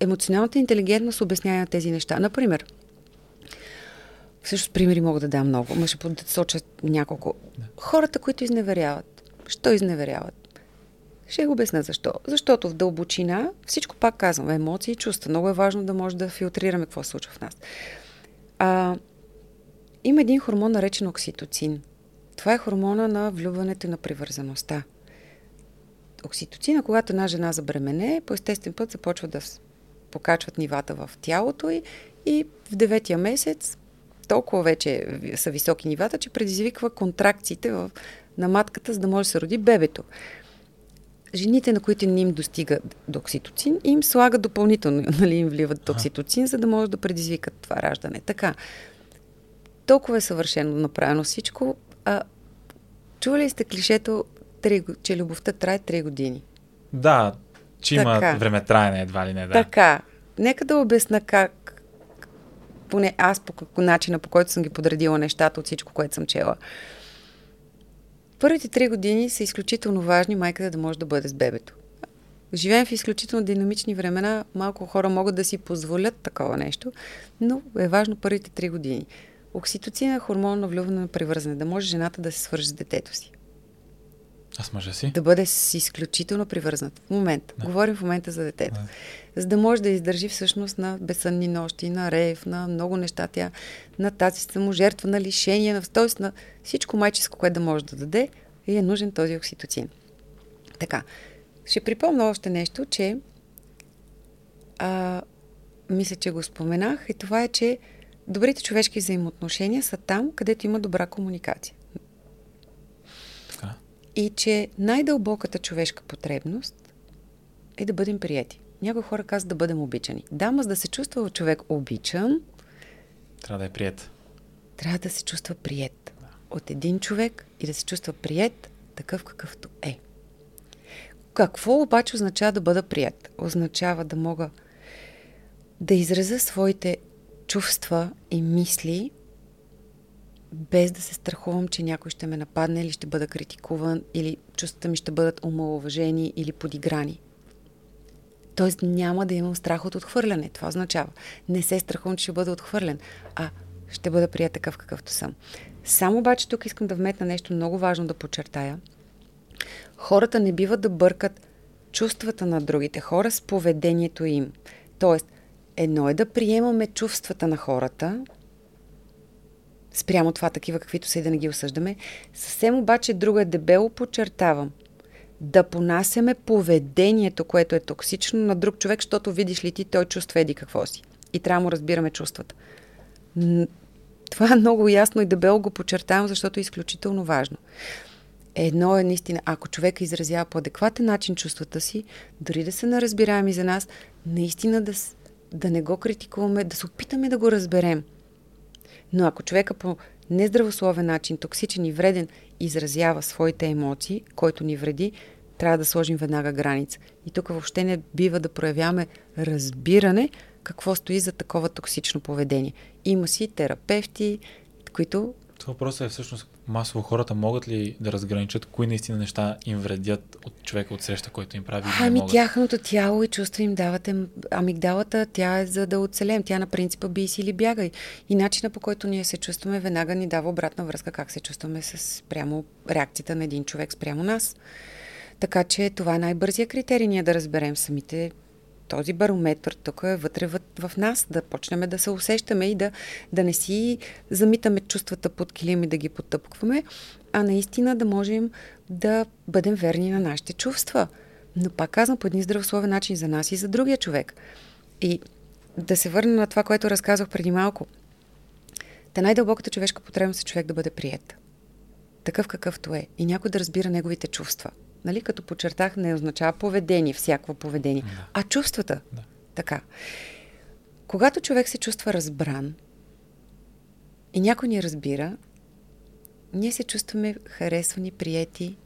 емоционалната интелигентност обяснява тези неща. Например, всъщност примери мога да дам много, но ще подсоча няколко. Хората, които изневеряват. Що изневеряват? Ще го обясня защо. Защото в дълбочина, всичко пак казвам, емоции и чувства. Много е важно да може да филтрираме какво се случва в нас. А, има един хормон, наречен окситоцин. Това е хормона на влюбването и на привързаността. Окситоцина, когато една жена забремене, по естествен път започва да покачват нивата в тялото й и в деветия месец толкова вече са високи нивата, че предизвиква контракциите в, на матката, за да може да се роди бебето жените, на които не им достига до окситоцин, им слагат допълнително, нали, им вливат окситоцин, за да може да предизвикат това раждане. Така. Толкова е съвършено направено всичко. А, чували сте клишето, че любовта трае 3 години? Да, че има време траене, едва ли не, да. Така. Нека да обясна как, поне аз по начина, по който съм ги подредила нещата от всичко, което съм чела. Първите три години са изключително важни майката да може да бъде с бебето. Живеем в изключително динамични времена, малко хора могат да си позволят такова нещо, но е важно първите три години. Окситоцина е хормон на влюбване на превързане, да може жената да се свържи с детето си. Аз мъжа си? Да бъде с изключително привързнат. В момента. Да. Говорим в момента за детето. Да. За да може да издържи всъщност на безсънни нощи, на рейв, на много неща. Тя на тази саможертва, на лишение, на, т.е. на всичко майческо, което да може да даде, и е нужен този окситоцин. Така. Ще припомня още нещо, че а, мисля, че го споменах и това е, че добрите човешки взаимоотношения са там, където има добра комуникация и че най-дълбоката човешка потребност е да бъдем прияти. Някои хора казват да бъдем обичани. Да, за да се чувства човек обичан, трябва да е прият. Трябва да се чувства прият от един човек и да се чувства прият такъв какъвто е. Какво обаче означава да бъда прият? Означава да мога да изразя своите чувства и мисли без да се страхувам, че някой ще ме нападне или ще бъда критикуван, или чувствата ми ще бъдат омалуважени или подиграни. Тоест няма да имам страх от отхвърляне. Това означава. Не се страхувам, че ще бъда отхвърлен, а ще бъда прият такъв какъвто съм. Само обаче тук искам да вметна нещо много важно да подчертая. Хората не биват да бъркат чувствата на другите хора с поведението им. Тоест, едно е да приемаме чувствата на хората, спрямо това такива, каквито са и да не ги осъждаме. Съвсем обаче друго е дебело подчертавам. Да понасяме поведението, което е токсично на друг човек, защото видиш ли ти, той чувства еди какво си. И трябва му разбираме чувствата. Това е много ясно и дебело го подчертавам, защото е изключително важно. Едно е наистина, ако човек изразява по адекватен начин чувствата си, дори да са неразбираеми за нас, наистина да, да не го критикуваме, да се опитаме да го разберем. Но ако човека по нездравословен начин, токсичен и вреден, изразява своите емоции, който ни вреди, трябва да сложим веднага граница. И тук въобще не бива да проявяваме разбиране какво стои за такова токсично поведение. Има си терапевти, които Въпросът е всъщност масово хората могат ли да разграничат кои наистина неща им вредят от човека от среща, който им прави? Ами тяхното тяло и чувства им дават амигдалата, тя е за да оцелем. Тя на принципа би си или бягай. И начина по който ние се чувстваме веднага ни дава обратна връзка как се чувстваме с прямо реакцията на един човек спрямо нас. Така че това е най-бързия критерий ние да разберем самите този барометр тук е вътре в, в нас, да почнем да се усещаме и да, да не си замитаме чувствата под килим и да ги потъпкваме, а наистина да можем да бъдем верни на нашите чувства. Но пак казвам по един здравословен начин за нас и за другия човек. И да се върна на това, което разказах преди малко. Та най-дълбоката човешка потребност е човек да бъде прият. Такъв какъвто е. И някой да разбира неговите чувства нали, като подчертах, не означава поведение, всякакво поведение, да. а чувствата. Да. Така. Когато човек се чувства разбран и някой ни разбира, ние се чувстваме харесвани, приети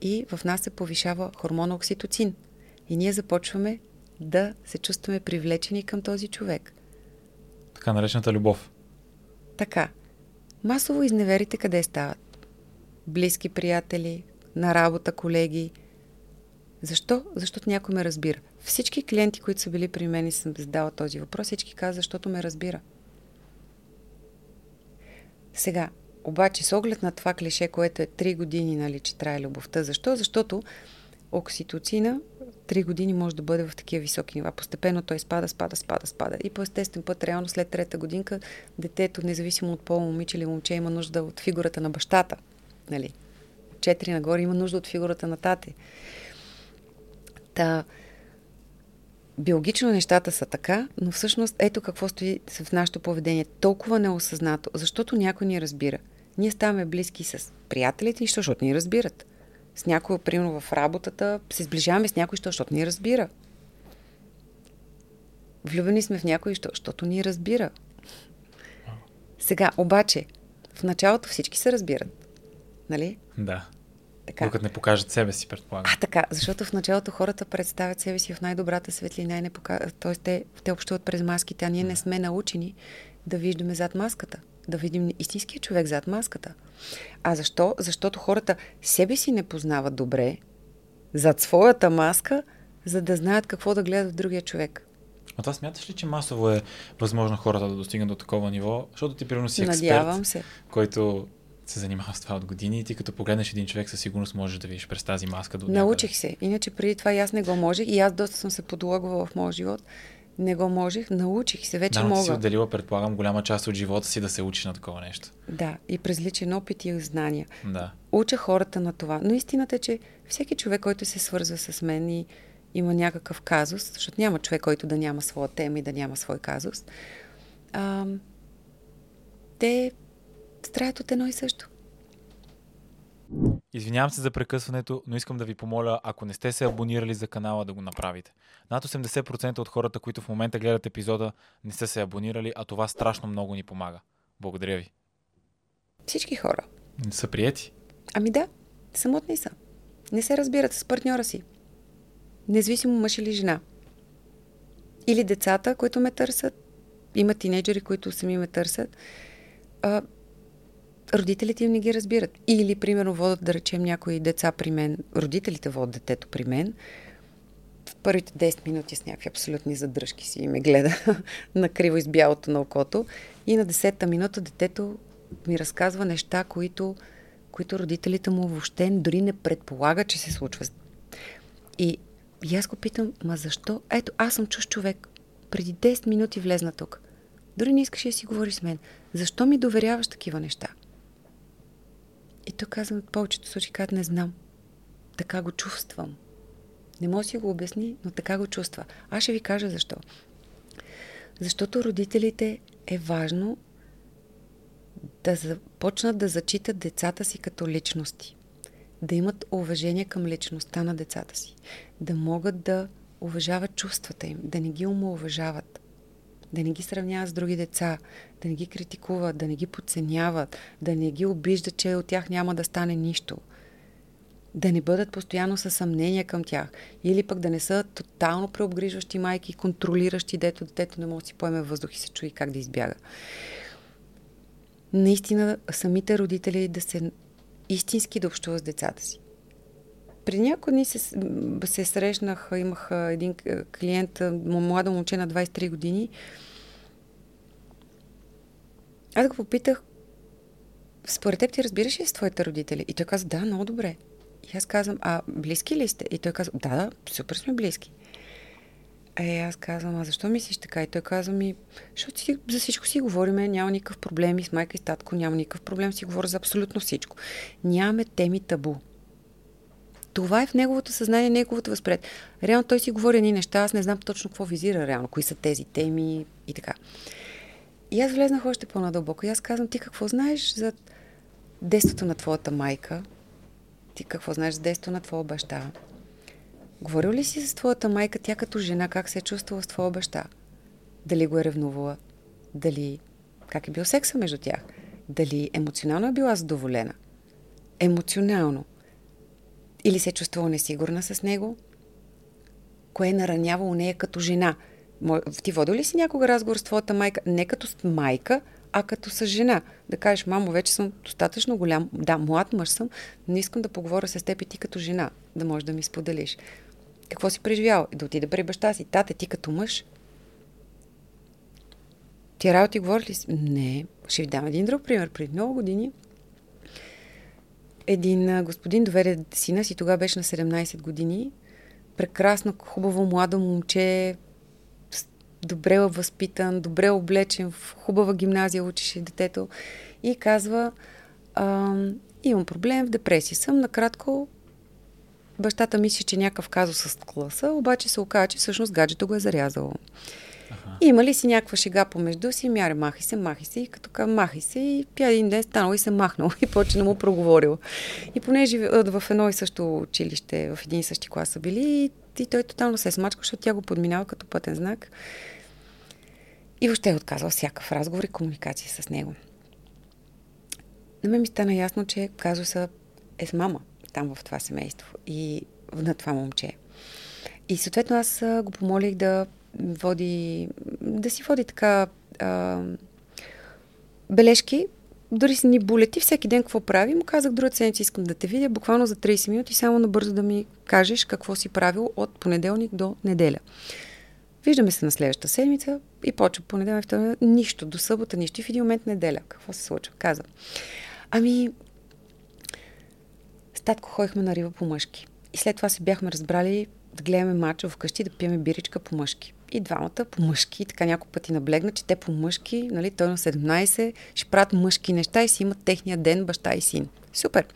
и в нас се повишава хормона окситоцин. И ние започваме да се чувстваме привлечени към този човек. Така наречената любов. Така. Масово изневерите къде стават? Близки приятели, на работа, колеги. Защо? Защото някой ме разбира. Всички клиенти, които са били при мен и съм задала този въпрос, всички казват, защото ме разбира. Сега, обаче, с оглед на това клише, което е 3 години, нали, че трае любовта. Защо? Защото окситоцина 3 години може да бъде в такива високи нива. Постепенно той спада, спада, спада, спада. И по естествен път, реално след трета годинка, детето, независимо от пол, момиче или момче, има нужда от фигурата на бащата. Нали? 4 нагоре има нужда от фигурата на тате. Та, биологично нещата са така, но всъщност ето какво стои в нашето поведение. Толкова неосъзнато, защото някой ни разбира. Ние ставаме близки с приятелите, защото ни разбират. С някой, примерно в работата, се сближаваме с някой, защото ни разбира. Влюбени сме в някой, защото ни разбира. Сега, обаче, в началото всички се разбират. Нали? Да. Така. Докато не покажат себе си, предполагам. А, така, защото в началото хората представят себе си в най-добрата светлина и не покажат. Тоест, те, те общуват през маските, а ние не сме научени да виждаме зад маската. Да видим истинския човек зад маската. А защо? Защото хората себе си не познават добре зад своята маска, за да знаят какво да гледат в другия човек. А това смяташ ли, че масово е възможно хората да достигнат до такова ниво? Защото ти примерно си експерт, Надявам се. който се занимава с това от години и ти като погледнеш един човек със сигурност можеш да видиш през тази маска до Научих се. Иначе преди това и аз не го можех и аз доста съм се подлъгвала в моя живот. Не го можех, научих се, вече да, мога. Да, си отделила, предполагам, голяма част от живота си да се учиш на такова нещо. Да, и през личен опит и знания. Да. Уча хората на това. Но истината е, че всеки човек, който се свързва с мен и има някакъв казус, защото няма човек, който да няма своя тема и да няма свой казус, а, те страдат от едно и също. Извинявам се за прекъсването, но искам да ви помоля, ако не сте се абонирали за канала, да го направите. Над 80% от хората, които в момента гледат епизода, не са се абонирали, а това страшно много ни помага. Благодаря ви. Всички хора. Не са приети? Ами да, самотни са. Не се разбират с партньора си. Независимо мъж или жена. Или децата, които ме търсят. Има тинейджери, които сами ме търсят. А, родителите им не ги разбират. Или, примерно, водят, да речем, някои деца при мен, родителите водят детето при мен, в първите 10 минути с някакви абсолютни задръжки си и ме гледа на криво из бялото на окото. И на десетта минута детето ми разказва неща, които, които родителите му въобще дори не предполагат, че се случват. И, и аз го питам, ма защо? Ето, аз съм чуж човек. Преди 10 минути влезна тук. Дори не искаш да си говори с мен. Защо ми доверяваш такива неща? И той казва, в повечето случаи казват, не знам. Така го чувствам. Не може да си го обясни, но така го чувства. Аз ще ви кажа защо. Защото родителите е важно да започнат да зачитат децата си като личности. Да имат уважение към личността на децата си. Да могат да уважават чувствата им, да не ги умоуважават, да не ги сравняват с други деца, да не ги критикуват, да не ги подценяват, да не ги обиждат, че от тях няма да стане нищо. Да не бъдат постоянно със съмнения към тях. Или пък да не са тотално преобгрижващи майки, контролиращи, дето детето не може да си поеме въздух и се чуи как да избяга. Наистина, самите родители да се истински да общуват с децата си преди няколко дни се, се срещнах, имах един клиент, младо момче на 23 години. Аз го попитах, според теб ти разбираш ли с твоите родители? И той каза, да, много добре. И аз казвам, а близки ли сте? И той каза, да, да, супер сме близки. Е, аз казвам, а защо мислиш така? И той казва ми, защото за всичко си говориме, няма никакъв проблем и с майка и татко, няма никакъв проблем, си говоря за абсолютно всичко. Нямаме теми табу. Това е в неговото съзнание, неговото възпред. Реално той си говори едни неща, аз не знам точно какво визира реално, кои са тези теми и така. И аз влезнах още по-надълбоко и аз казвам, ти какво знаеш за детството на твоята майка? Ти какво знаеш за детството на твоя баща? Говорил ли си с твоята майка, тя като жена, как се е чувствала с твоя баща? Дали го е ревнувала? Дали... Как е бил секса между тях? Дали емоционално е била задоволена? Емоционално – или се е чувствала несигурна с него? Кое е наранявало нея като жена? Ти водил ли си някога разговор с твоята майка? Не като с майка, а като с жена. Да кажеш, мамо, вече съм достатъчно голям. Да, млад мъж съм, но искам да поговоря с теб и ти като жена, да можеш да ми споделиш. Какво си преживял? Да отида при баща си. Тате, ти като мъж. Ти работи говори ли си? Не. Ще ви дам един друг пример. Преди много години един господин доведе сина си, тогава беше на 17 години. Прекрасно, хубаво, младо момче, добре възпитан, добре облечен, в хубава гимназия учеше детето. И казва, имам проблем, в депресия съм. Накратко, бащата мисли, че някакъв казус с класа, обаче се оказа, че всъщност гаджето го е зарязало. Има ли си някаква шега помежду си, мяре, махай се, махай се, и като казва, махай се, и пя един ден станал и се махнал и почна му проговорил. И понеже в едно и също училище, в един и същи клас са били, и той тотално се е смачкал, защото тя го подминава като пътен знак. И въобще е отказал всякакъв разговор и комуникация с него. На мен ми стана ясно, че казуса е с мама там в това семейство и на това момче. И съответно аз го помолих да води, да си води така а, бележки, дори си ни булети всеки ден какво прави. Му казах, друга седмица искам да те видя, буквално за 30 минути, само набързо да ми кажеш какво си правил от понеделник до неделя. Виждаме се на следващата седмица и почва понеделник, вторник, нищо, до събота, нищо и в един момент неделя. Какво се случва? Каза. Ами, с татко ходихме на риба по мъжки. И след това се бяхме разбрали да гледаме мача вкъщи, да пиеме биричка по мъжки и двамата по мъжки, така няколко пъти наблегна, че те по мъжки, нали, той на 17, ще правят мъжки неща и си имат техния ден баща и син. Супер!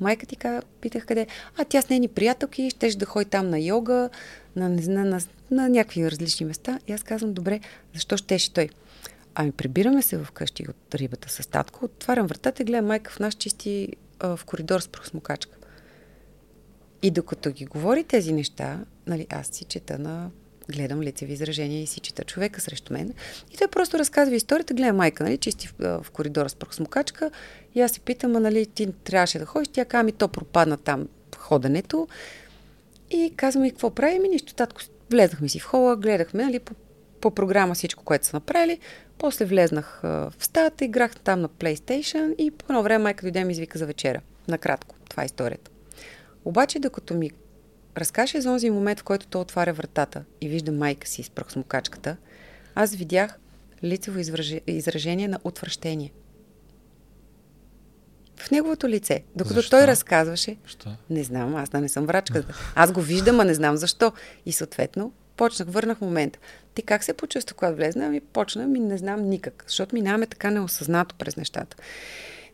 Майка ти каза, питах къде. А тя с нейни приятелки, щеше да ходи там на йога, на, на, на, на, на някакви различни места. И аз казвам, добре, защо щеше той? Ами прибираме се вкъщи от рибата с татко, отварям вратата и гледам майка в нас чисти а, в коридор с просмокачка. И докато ги говори тези неща, нали, аз си чета на гледам лицеви изражения и си чита човека срещу мен. И той просто разказва историята, гледа майка, нали, чисти в, в коридора с прахосмокачка. И аз се питам, а, нали, ти трябваше да ходиш, тя казва ми, то пропадна там ходенето. И казвам и какво правим, и нищо. Татко, влезнахме си в хола, гледахме, нали, по, по програма всичко, което са направили. После влезнах а, в стаята, играх там на PlayStation и по едно време майка дойде ми извика за вечера. Накратко, това е историята. Обаче, докато ми разкаже за този момент, в който той отваря вратата и вижда майка си с прахосмокачката, аз видях лицево изражение на отвращение. В неговото лице. Докато защо? той разказваше, защо? не знам, аз да не съм врачка. Аз го виждам, а не знам защо. И съответно, почнах, върнах момента. Ти как се почувства, когато влезна? Ами почна, ми не знам никак, защото минаваме така неосъзнато през нещата.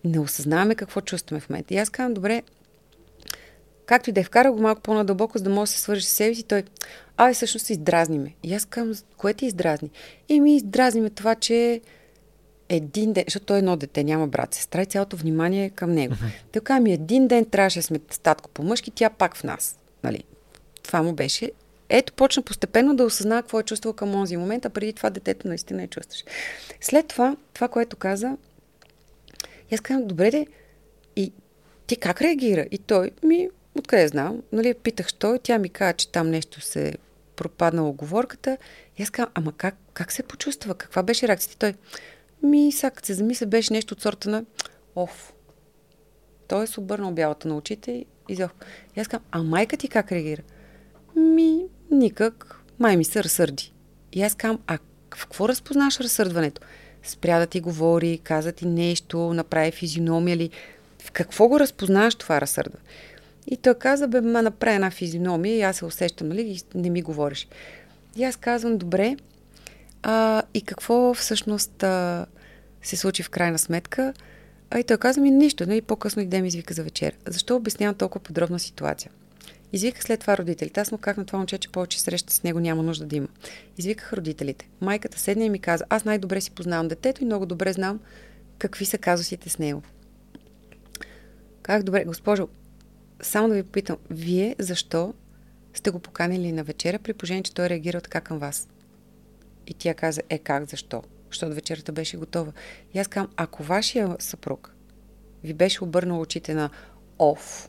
Не осъзнаваме какво чувстваме в момента. И аз казвам, добре, както и да е вкара го малко по-надълбоко, за да може да се свържи с себе си, той, ай, всъщност издразни ме. И аз казвам, кое ти издразни? И ми издразни ме това, че един ден, защото той е едно дете, няма брат, сестра и цялото внимание е към него. Mm-hmm. Така ми един ден трябваше да сме статко по мъжки, тя пак в нас. Нали? Това му беше. Ето, почна постепенно да осъзнава какво е чувствал към този момент, а преди това детето наистина е чувстваш. След това, това, което каза, аз казвам, добре де, и ти как реагира? И той ми, откъде знам, нали, питах, що и тя ми каза, че там нещо се пропаднала оговорката. И аз казвам, ама как, как се почувства? Каква беше реакцията? той, ми, сега се замисля, беше нещо от сорта на оф. Той е обърнал бялата на очите и изох. И аз казвам, а майка ти как реагира? Ми, никак. Май ми се разсърди. И аз казвам, а в какво разпознаш разсърдването? Спря да ти говори, каза ти нещо, направи физиономия ли? В какво го разпознаваш това разсърдване? И той каза, бе, ма направи една физиономия и аз се усещам, нали, и не ми говориш. И аз казвам, добре, а, и какво всъщност а, се случи в крайна сметка? А и той каза ми нищо, и нали, по-късно идем извика за вечер. Защо обяснявам толкова подробна ситуация? Извиках след това родителите. Аз му как на това момче, че повече среща с него няма нужда да има. Извиках родителите. Майката седна и ми каза, аз най-добре си познавам детето и много добре знам какви са казусите с него. Как добре, госпожо, само да ви попитам, вие защо сте го поканили на вечеря, при положение, че той реагира така към вас? И тя каза, е как, защо? Защото вечерата беше готова. И аз казвам, ако вашия съпруг ви беше обърнал очите на оф,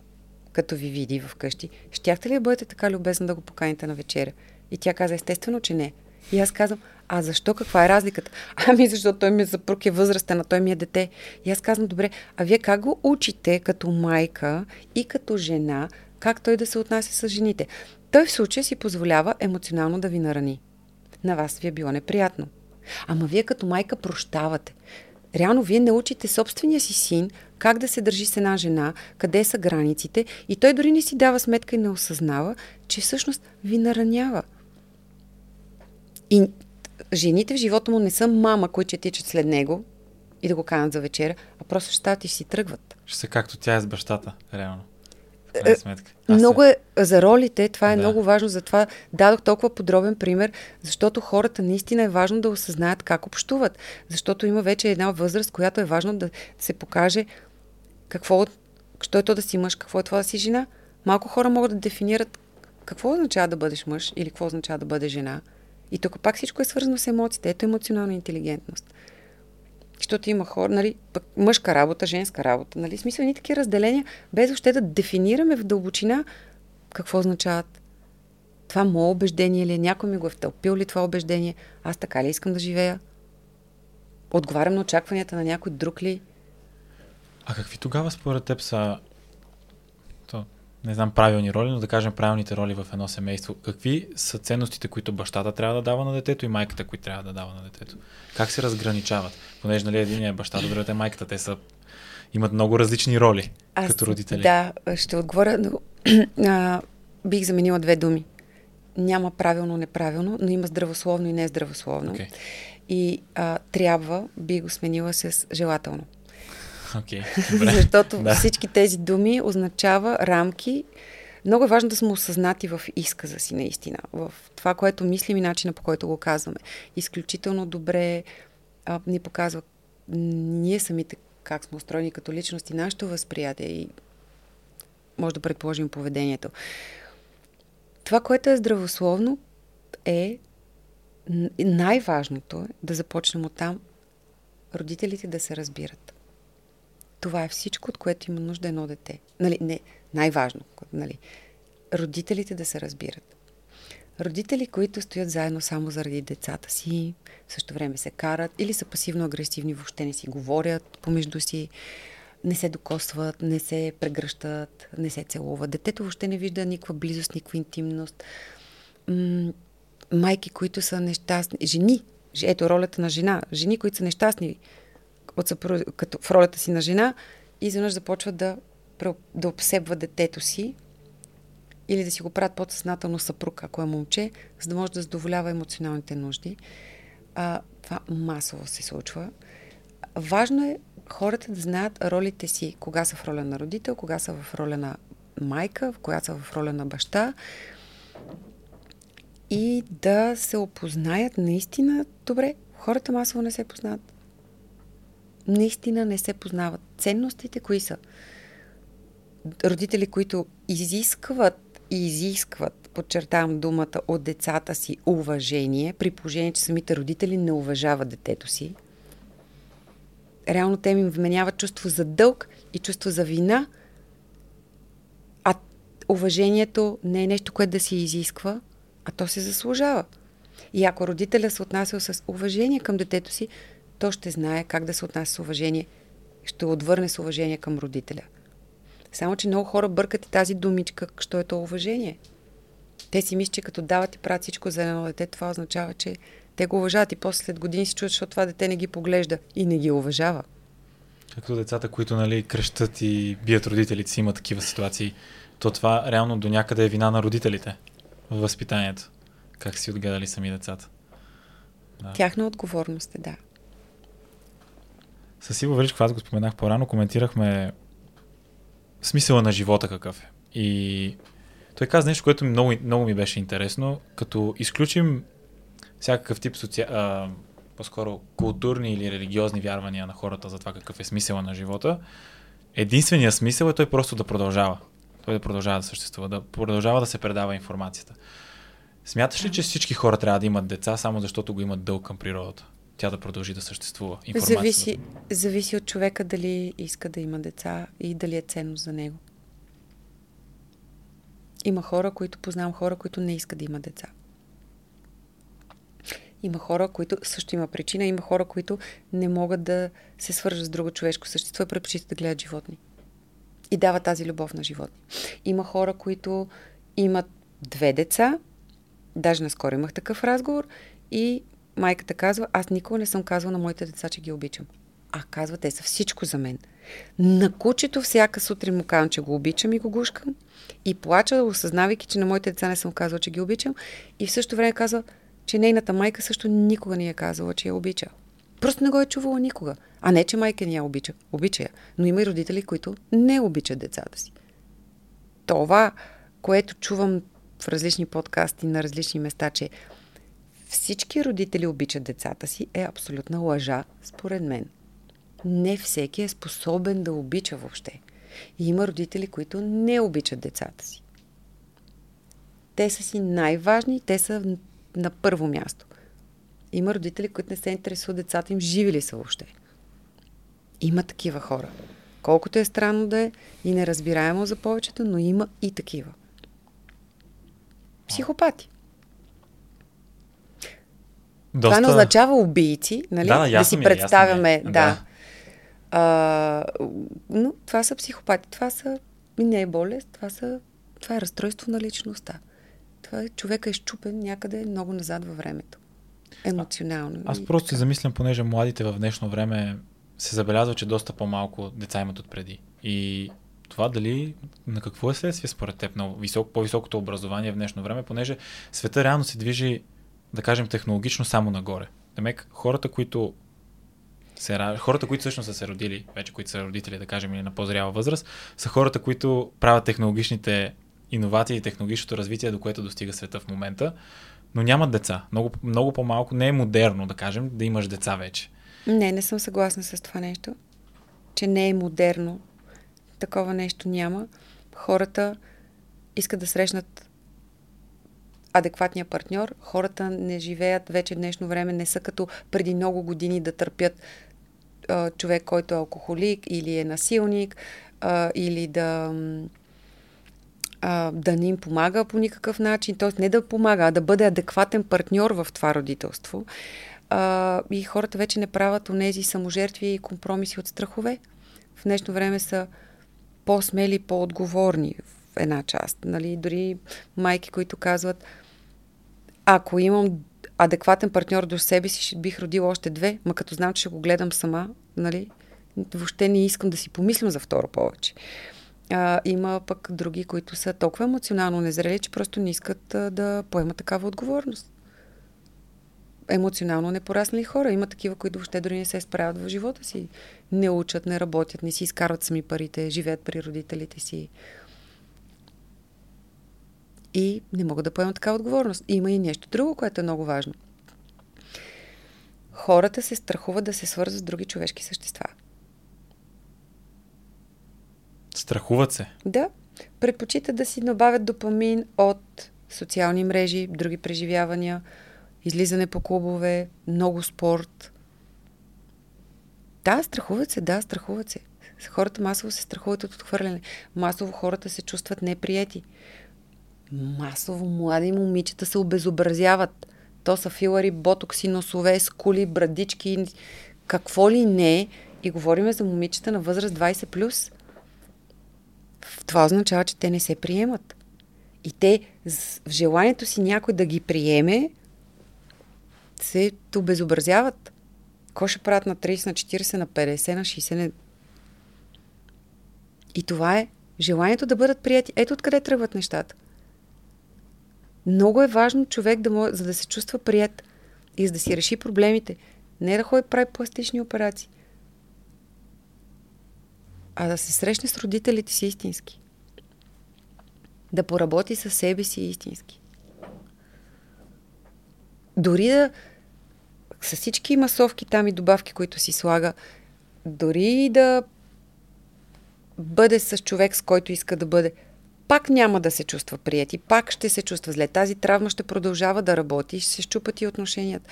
като ви види вкъщи, щяхте ли да бъдете така любезна да го поканите на вечеря? И тя каза, естествено, че не. И аз казвам, а защо? Каква е разликата? Ами защото той ми е съпруг е възрастен, а той ми е дете. И аз казвам, добре, а вие как го учите като майка и като жена, как той да се отнася с жените? Той в случая си позволява емоционално да ви нарани. На вас ви е било неприятно. Ама вие като майка прощавате. Реално вие не учите собствения си син как да се държи с една жена, къде са границите и той дори не си дава сметка и не осъзнава, че всъщност ви наранява. И жените в живота му не са мама, които ще тичат след него и да го канат за вечеря, а просто ще стават и си тръгват. Ще се както тя е с бащата, реално. Е, сметка. много е за ролите, това е да. много важно, затова дадох толкова подробен пример, защото хората наистина е важно да осъзнаят как общуват, защото има вече една възраст, която е важно да се покаже какво, що е то да си мъж, какво е това да си жена. Малко хора могат да дефинират какво означава да бъдеш мъж или какво означава да бъдеш жена. И тук пак всичко е свързано с емоциите. Ето емоционална интелигентност. Защото има хора, нали, пък мъжка работа, женска работа, нали, смисъл ни такива разделения, без въобще да дефинираме в дълбочина какво означават. Това мое убеждение ли е? Някой ми го е втълпил ли това убеждение? Аз така ли искам да живея? Отговарям на очакванията на някой друг ли? А какви тогава според теб са не знам правилни роли, но да кажем правилните роли в едно семейство. Какви са ценностите, които бащата трябва да дава на детето и майката, които трябва да дава на детето? Как се разграничават? Понеже нали, един е баща, добре, те майката, те са имат много различни роли Аз, като родители. Да, ще отговоря, но а, бих заменила две думи. Няма правилно, неправилно, но има здравословно и нездравословно. Okay. И а, трябва, би го сменила с желателно. Okay, Защото да. всички тези думи означава рамки. Много е важно да сме осъзнати в изказа си наистина, в това, което мислим и начина по който го казваме. Изключително добре а, ни показва ние самите как сме устроени като личности, нашето възприятие и може да предположим поведението. Това, което е здравословно, е най-важното е да започнем от там родителите да се разбират. Това е всичко, от което има нужда едно дете. Нали, не, най-важно. Нали. Родителите да се разбират. Родители, които стоят заедно само заради децата си, в същото време се карат или са пасивно-агресивни, въобще не си говорят помежду си, не се докосват, не се прегръщат, не се целуват. Детето въобще не вижда никаква близост, никаква интимност. М- майки, които са нещастни, жени, Ето ролята на жена. Жени, които са нещастни от съпруг, като в ролята си на жена, изведнъж започват да, да обсебват детето си или да си го правят подсъзнателно съпруг, ако е момче, за да може да задоволява емоционалните нужди. А, това масово се случва. Важно е хората да знаят ролите си, кога са в роля на родител, кога са в роля на майка, кога са в роля на баща и да се опознаят наистина добре. Хората масово не се познават. Наистина не се познават. Ценностите кои са? Родители, които изискват и изискват, подчертавам думата, от децата си уважение, при положение, че самите родители не уважават детето си. Реално те им вменяват чувство за дълг и чувство за вина, а уважението не е нещо, което да се изисква, а то се заслужава. И ако родителя се отнася с уважение към детето си, то ще знае как да се отнася с уважение. Ще отвърне с уважение към родителя. Само, че много хора бъркат и тази думичка, що е то уважение. Те си мислят, че като дават и правят всичко за едно дете, това означава, че те го уважават и после след години си чуят, защото това дете не ги поглежда и не ги уважава. Както децата, които нали, кръщат и бият родителите си, има такива ситуации, то това реално до някъде е вина на родителите в възпитанието. Как си отгледали сами децата. Да. Тяхна отговорност е, да. С Иво Величков, аз го споменах по-рано, коментирахме смисъла на живота какъв е. И той каза нещо, което много, много ми беше интересно, като изключим всякакъв тип соци... а, по-скоро културни или религиозни вярвания на хората за това какъв е смисъла на живота, единственият смисъл е той просто да продължава. Той да продължава да съществува, да продължава да се предава информацията. Смяташ ли, че всички хора трябва да имат деца, само защото го имат дълг към природата? Тя да продължи да съществува. Зависи, зависи от човека дали иска да има деца и дали е ценно за него. Има хора, които познавам хора, които не искат да имат деца. Има хора, които също има причина, има хора, които не могат да се свържат с друго човешко същество и предпочитат да гледат животни. И дават тази любов на животни. Има хора, които имат две деца, даже наскоро имах такъв разговор и майката казва, аз никога не съм казвала на моите деца, че ги обичам. А казва, те са всичко за мен. На кучето всяка сутрин му казвам, че го обичам и го гушкам. И плача, осъзнавайки, че на моите деца не съм казвала, че ги обичам. И в същото време казва, че нейната майка също никога не е казала, че я обича. Просто не го е чувала никога. А не, че майка ни я обича. Обича я. Но има и родители, които не обичат децата си. Това, което чувам в различни подкасти на различни места, че всички родители обичат децата си, е абсолютна лъжа, според мен. Не всеки е способен да обича въобще. И има родители, които не обичат децата си. Те са си най-важни, те са на първо място. Има родители, които не се интересуват децата им, живи ли са въобще. Има такива хора. Колкото е странно да е и неразбираемо за повечето, но има и такива. Психопати. Доста... Това не означава убийци, нали? Да, да си ми, представяме. Е, да. да. А, но това са психопати. Това са не е болест, това, са, това е разстройство на личността. Това е, човека е щупен някъде много назад във времето. Емоционално. А, аз просто се замислям, понеже младите в днешно време се забелязва, че доста по-малко деца имат отпреди. И това дали на какво е следствие според теб на висок, по-високото образование в днешно време, понеже света реално се движи да кажем, технологично само нагоре. Демек, хората, които се, хората, които всъщност са се родили, вече които са родители, да кажем, или на по-зряла възраст, са хората, които правят технологичните иновации и технологичното развитие, до което достига света в момента, но нямат деца. Много, много по-малко. Не е модерно, да кажем, да имаш деца вече. Не, не съм съгласна с това нещо. Че не е модерно. Такова нещо няма. Хората искат да срещнат адекватния партньор. Хората не живеят вече в днешно време, не са като преди много години да търпят а, човек, който е алкохолик или е насилник, а, или да, а, да не им помага по никакъв начин. Т.е. не да помага, а да бъде адекватен партньор в това родителство. А, и хората вече не правят онези саможертви и компромиси от страхове. В днешно време са по-смели, по-отговорни в една част. Нали? Дори майки, които казват, ако имам, адекватен партньор до себе си, бих родила още две, ма като знам, че ще го гледам сама, нали, въобще не искам да си помислям за второ повече. А, има пък други, които са толкова емоционално незрели, че просто не искат а, да поемат такава отговорност. Емоционално непораснали хора. Има такива, които въобще дори не се справят в живота си. Не учат, не работят, не си изкарват сами парите, живеят при родителите си. И не могат да поемат такава отговорност. Има и нещо друго, което е много важно. Хората се страхуват да се свързват с други човешки същества. Страхуват се. Да. Предпочитат да си набавят допамин от социални мрежи, други преживявания, излизане по клубове, много спорт. Да, страхуват се, да, страхуват се. Хората масово се страхуват от отхвърляне. Масово хората се чувстват неприяти. Масово млади момичета се обезобразяват. То са филари, ботокси, носове, скули, брадички, какво ли не. И говориме за момичета на възраст 20+. Това означава, че те не се приемат. И те в желанието си някой да ги приеме, се обезобразяват. Какво ще правят на 30, на 40, на 50, на 60? Не... И това е желанието да бъдат прияти. Ето откъде тръгват нещата. Много е важно човек, да може, за да се чувства прият и за да си реши проблемите. Не да ходи прави пластични операции а да се срещне с родителите си истински. Да поработи със себе си истински. Дори да с всички масовки там и добавки, които си слага, дори да бъде с човек, с който иска да бъде, пак няма да се чувства прияти, пак ще се чувства зле. Тази травма ще продължава да работи и ще се щупат и отношенията.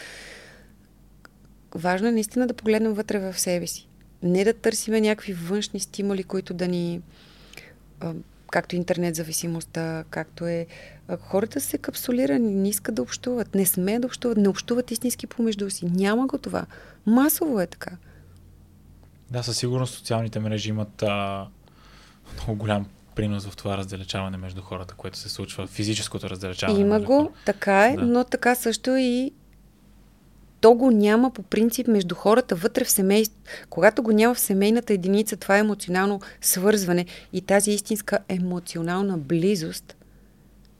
Важно е наистина да погледнем вътре в себе си не да търсиме някакви външни стимули, които да ни както интернет зависимостта, както е. Хората са капсулирани, не искат да общуват, не сме да общуват, не общуват истински помежду си. Няма го това. Масово е така. Да, със сигурност социалните мрежи имат а, много голям принос в това раздалечаване между хората, което се случва, физическото раздалечаване. Има го, хора. така е, да. но така също и то го няма по принцип между хората вътре в семейство. Когато го няма в семейната единица, това е емоционално свързване и тази истинска емоционална близост,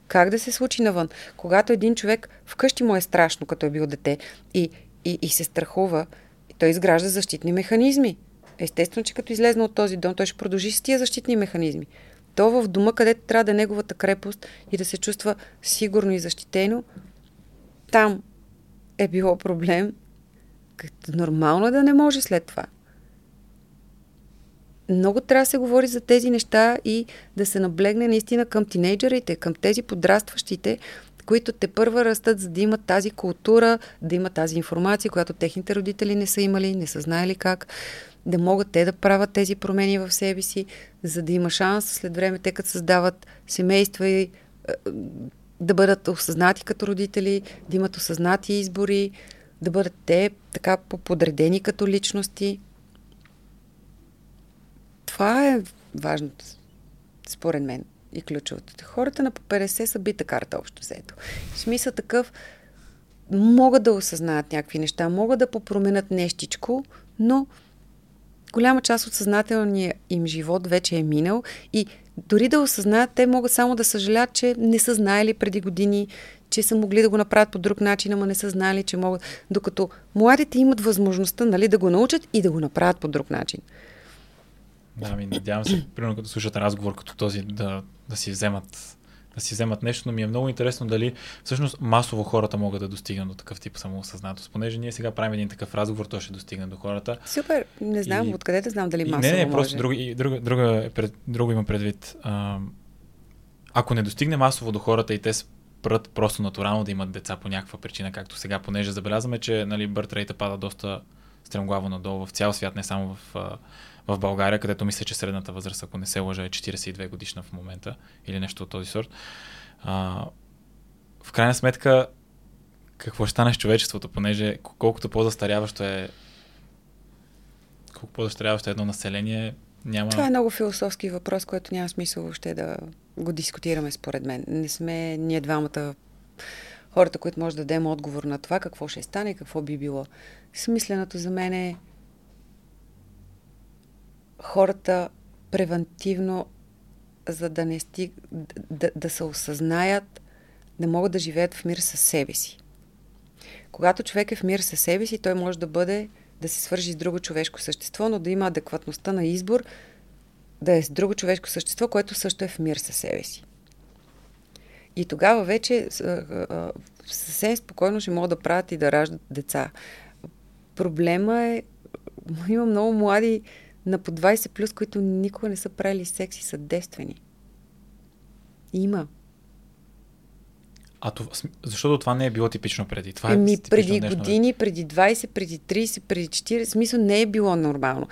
как да се случи навън? Когато един човек вкъщи му е страшно, като е бил дете и, и, и се страхува, той изгражда защитни механизми. Естествено, че като излезна от този дом, той ще продължи с тия защитни механизми. То в дома, където трябва да е неговата крепост и да се чувства сигурно и защитено, там е било проблем, нормално е да не може след това. Много трябва да се говори за тези неща и да се наблегне наистина към тинейджерите, към тези подрастващите, които те първа растат, за да имат тази култура, да имат тази информация, която техните родители не са имали, не са знаели как, да могат те да правят тези промени в себе си, за да има шанс след време те като създават семейства и да бъдат осъзнати като родители, да имат осъзнати избори, да бъдат те така подредени като личности. Това е важното, според мен, и ключовото. Хората на по 50 са бита карта общо взето. Смисъл такъв, могат да осъзнаят някакви неща, могат да попроменят нещичко, но голяма част от съзнателния им живот вече е минал и дори да осъзнаят, те могат само да съжалят, че не са знаели преди години, че са могли да го направят по друг начин, ама не са знали, че могат. Докато младите имат възможността нали, да го научат и да го направят по друг начин. Да, ми надявам се, примерно като слушат разговор като този, да, да си вземат да си вземат нещо, но ми е много интересно дали всъщност масово хората могат да достигнат до такъв тип самоосъзнатост. Понеже ние сега правим един такъв разговор, то ще достигне до хората. Супер, не знам, и... откъде да знам дали масово Не, не, може. просто друго, друго, друго, е пред, друго има предвид. А, ако не достигне масово до хората и те спрат просто натурално да имат деца по някаква причина, както сега, понеже забелязваме, че нали, бърт рейта пада доста стремглаво надолу в цял свят, не само в в България, където мисля, че средната възраст, ако не се лъжа, е 42 годишна в момента или нещо от този сорт. А, в крайна сметка, какво ще стане с човечеството, понеже колкото по-застаряващо е колко по-застаряващо е едно население, няма... Това е много философски въпрос, който няма смисъл въобще да го дискутираме, според мен. Не сме ние двамата хората, които може да дадем отговор на това, какво ще стане, какво би било. Смисленото за мен е хората превентивно, за да не стиг, да, да се осъзнаят, да могат да живеят в мир със себе си. Когато човек е в мир със себе си, той може да бъде, да се свържи с друго човешко същество, но да има адекватността на избор да е с друго човешко същество, което също е в мир със себе си. И тогава вече съвсем спокойно ще могат да правят и да раждат деца. Проблема е, има много млади на по 20 плюс, които никога не са правили секс и са девствени. Има. А това, защото това не е било типично преди. Това Еми, е преди години, преди 20, преди 30, преди 40, смисъл не е било нормално.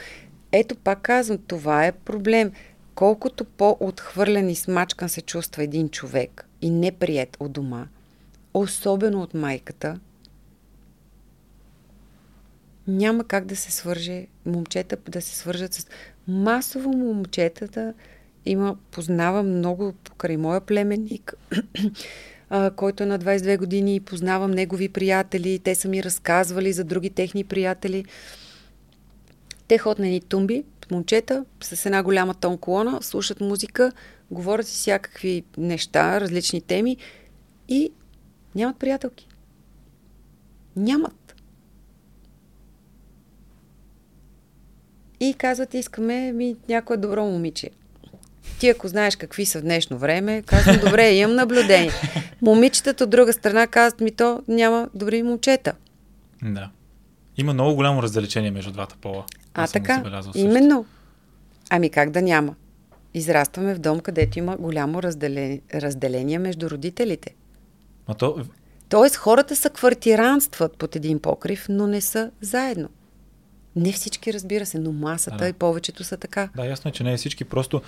Ето пак казвам, това е проблем. Колкото по-отхвърлен и смачкан се чувства един човек и неприят от дома, особено от майката, няма как да се свърже момчета, да се свържат с... Масово момчетата има, познавам много покрай моя племенник, който е на 22 години и познавам негови приятели. Те са ми разказвали за други техни приятели. Те ходят на едни тумби, момчета, с една голяма тон колона, слушат музика, говорят си всякакви неща, различни теми и нямат приятелки. Нямат. И казват, искаме ми някое добро момиче. Ти ако знаеш какви са в днешно време, казвам, добре, имам наблюдение. Момичетата от друга страна казват ми то, няма добри момчета. Да. Има много голямо раздалечение между двата пола. А, така, именно. Ами как да няма? Израстваме в дом, където има голямо разделение, разделение между родителите. А то... Тоест хората са квартиранстват под един покрив, но не са заедно. Не всички, разбира се, но масата да, да. и повечето са така. Да, ясно е, че не е всички. Просто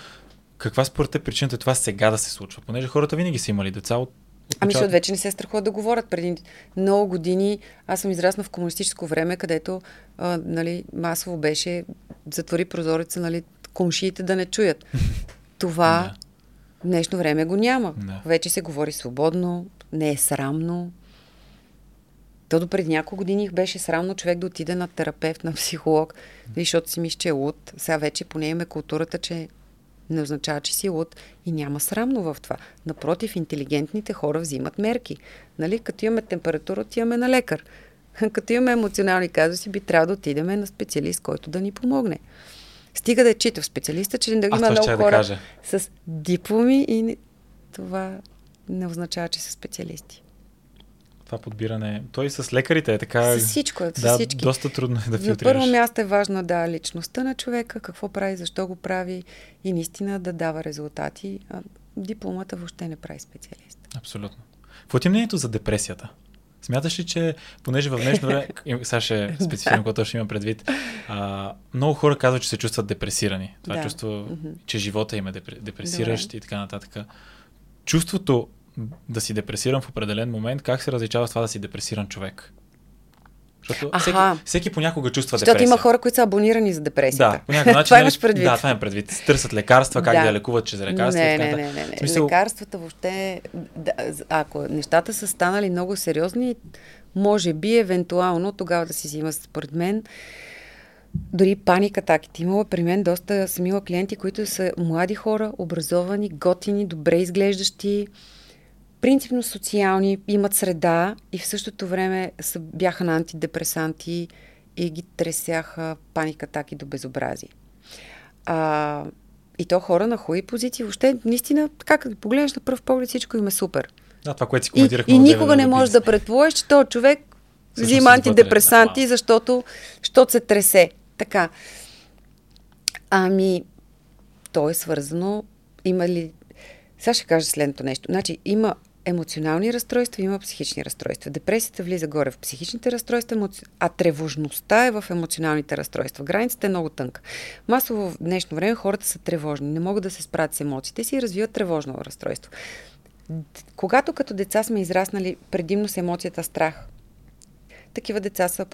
каква според е причината това сега да се случва? Понеже хората винаги са имали деца от Ами, защото вече не се страхуват да говорят. Преди много години аз съм израсна в комунистическо време, където а, нали, масово беше затвори прозореца, нали, комшиите да не чуят. Това да. днешно време го няма. Да. Вече се говори свободно, не е срамно. То до преди няколко години беше срамно човек да отиде на терапевт, на психолог, защото си мисля, че е луд. Сега вече поне имаме културата, че не означава, че си луд и няма срамно в това. Напротив, интелигентните хора взимат мерки. Нали? Като имаме температура, отиваме на лекар. Като имаме емоционални казуси, би трябвало да отидем на специалист, който да ни помогне. Стига да е читав специалиста, че да има много хора да с дипломи и това не означава, че са специалисти това подбиране. Той с лекарите е така. С всичко е. Да, всички. доста трудно е да филтрираш. На първо място е важно да личността на човека, какво прави, защо го прави и наистина да дава резултати. А дипломата въобще не прави специалист. Абсолютно. Какво ти е мнението за депресията? Смяташ ли, че понеже в днешно време, сега ще е специфично, което ще има предвид, а, много хора казват, че се чувстват депресирани. Това да. чувство, mm-hmm. че живота им е депресиращ Добре. и така нататък. Чувството да си депресиран в определен момент, как се различава с това да си депресиран човек? Защото всеки, всеки понякога чувства Защото депресия. има хора, които са абонирани за депресията. Да, по някакъв начин. това нали, имаш предвид. Да, това е предвид. Търсят лекарства, как да, да лекуват чрез лекарства. Не, не, не, не, не. Смисъл... Лекарствата въобще, да, ако нещата са станали много сериозни, може би, евентуално, тогава да си взима, според мен, дори паника атаките. Имала при мен доста съм имала клиенти, които са млади хора, образовани, готини, добре изглеждащи, принципно социални, имат среда и в същото време са, бяха на антидепресанти и ги тресяха паника атаки до безобразие. А, и то хора на хубави позиции. Въобще, наистина, така като погледнеш на пръв поглед, всичко им е супер. Да, това, което си коментирахме. И, и никога не можеш да предположиш, че този човек взима антидепресанти, да, защото, защото се тресе. Така. Ами, то е свързано. Има ли. Сега ще кажа следното нещо. Значи, има емоционални разстройства, има психични разстройства. Депресията влиза горе в психичните разстройства, а тревожността е в емоционалните разстройства. Границата е много тънка. Масово в днешно време хората са тревожни, не могат да се справят с емоциите си и развиват тревожно разстройство. Когато като деца сме израснали предимно с емоцията страх, такива деца са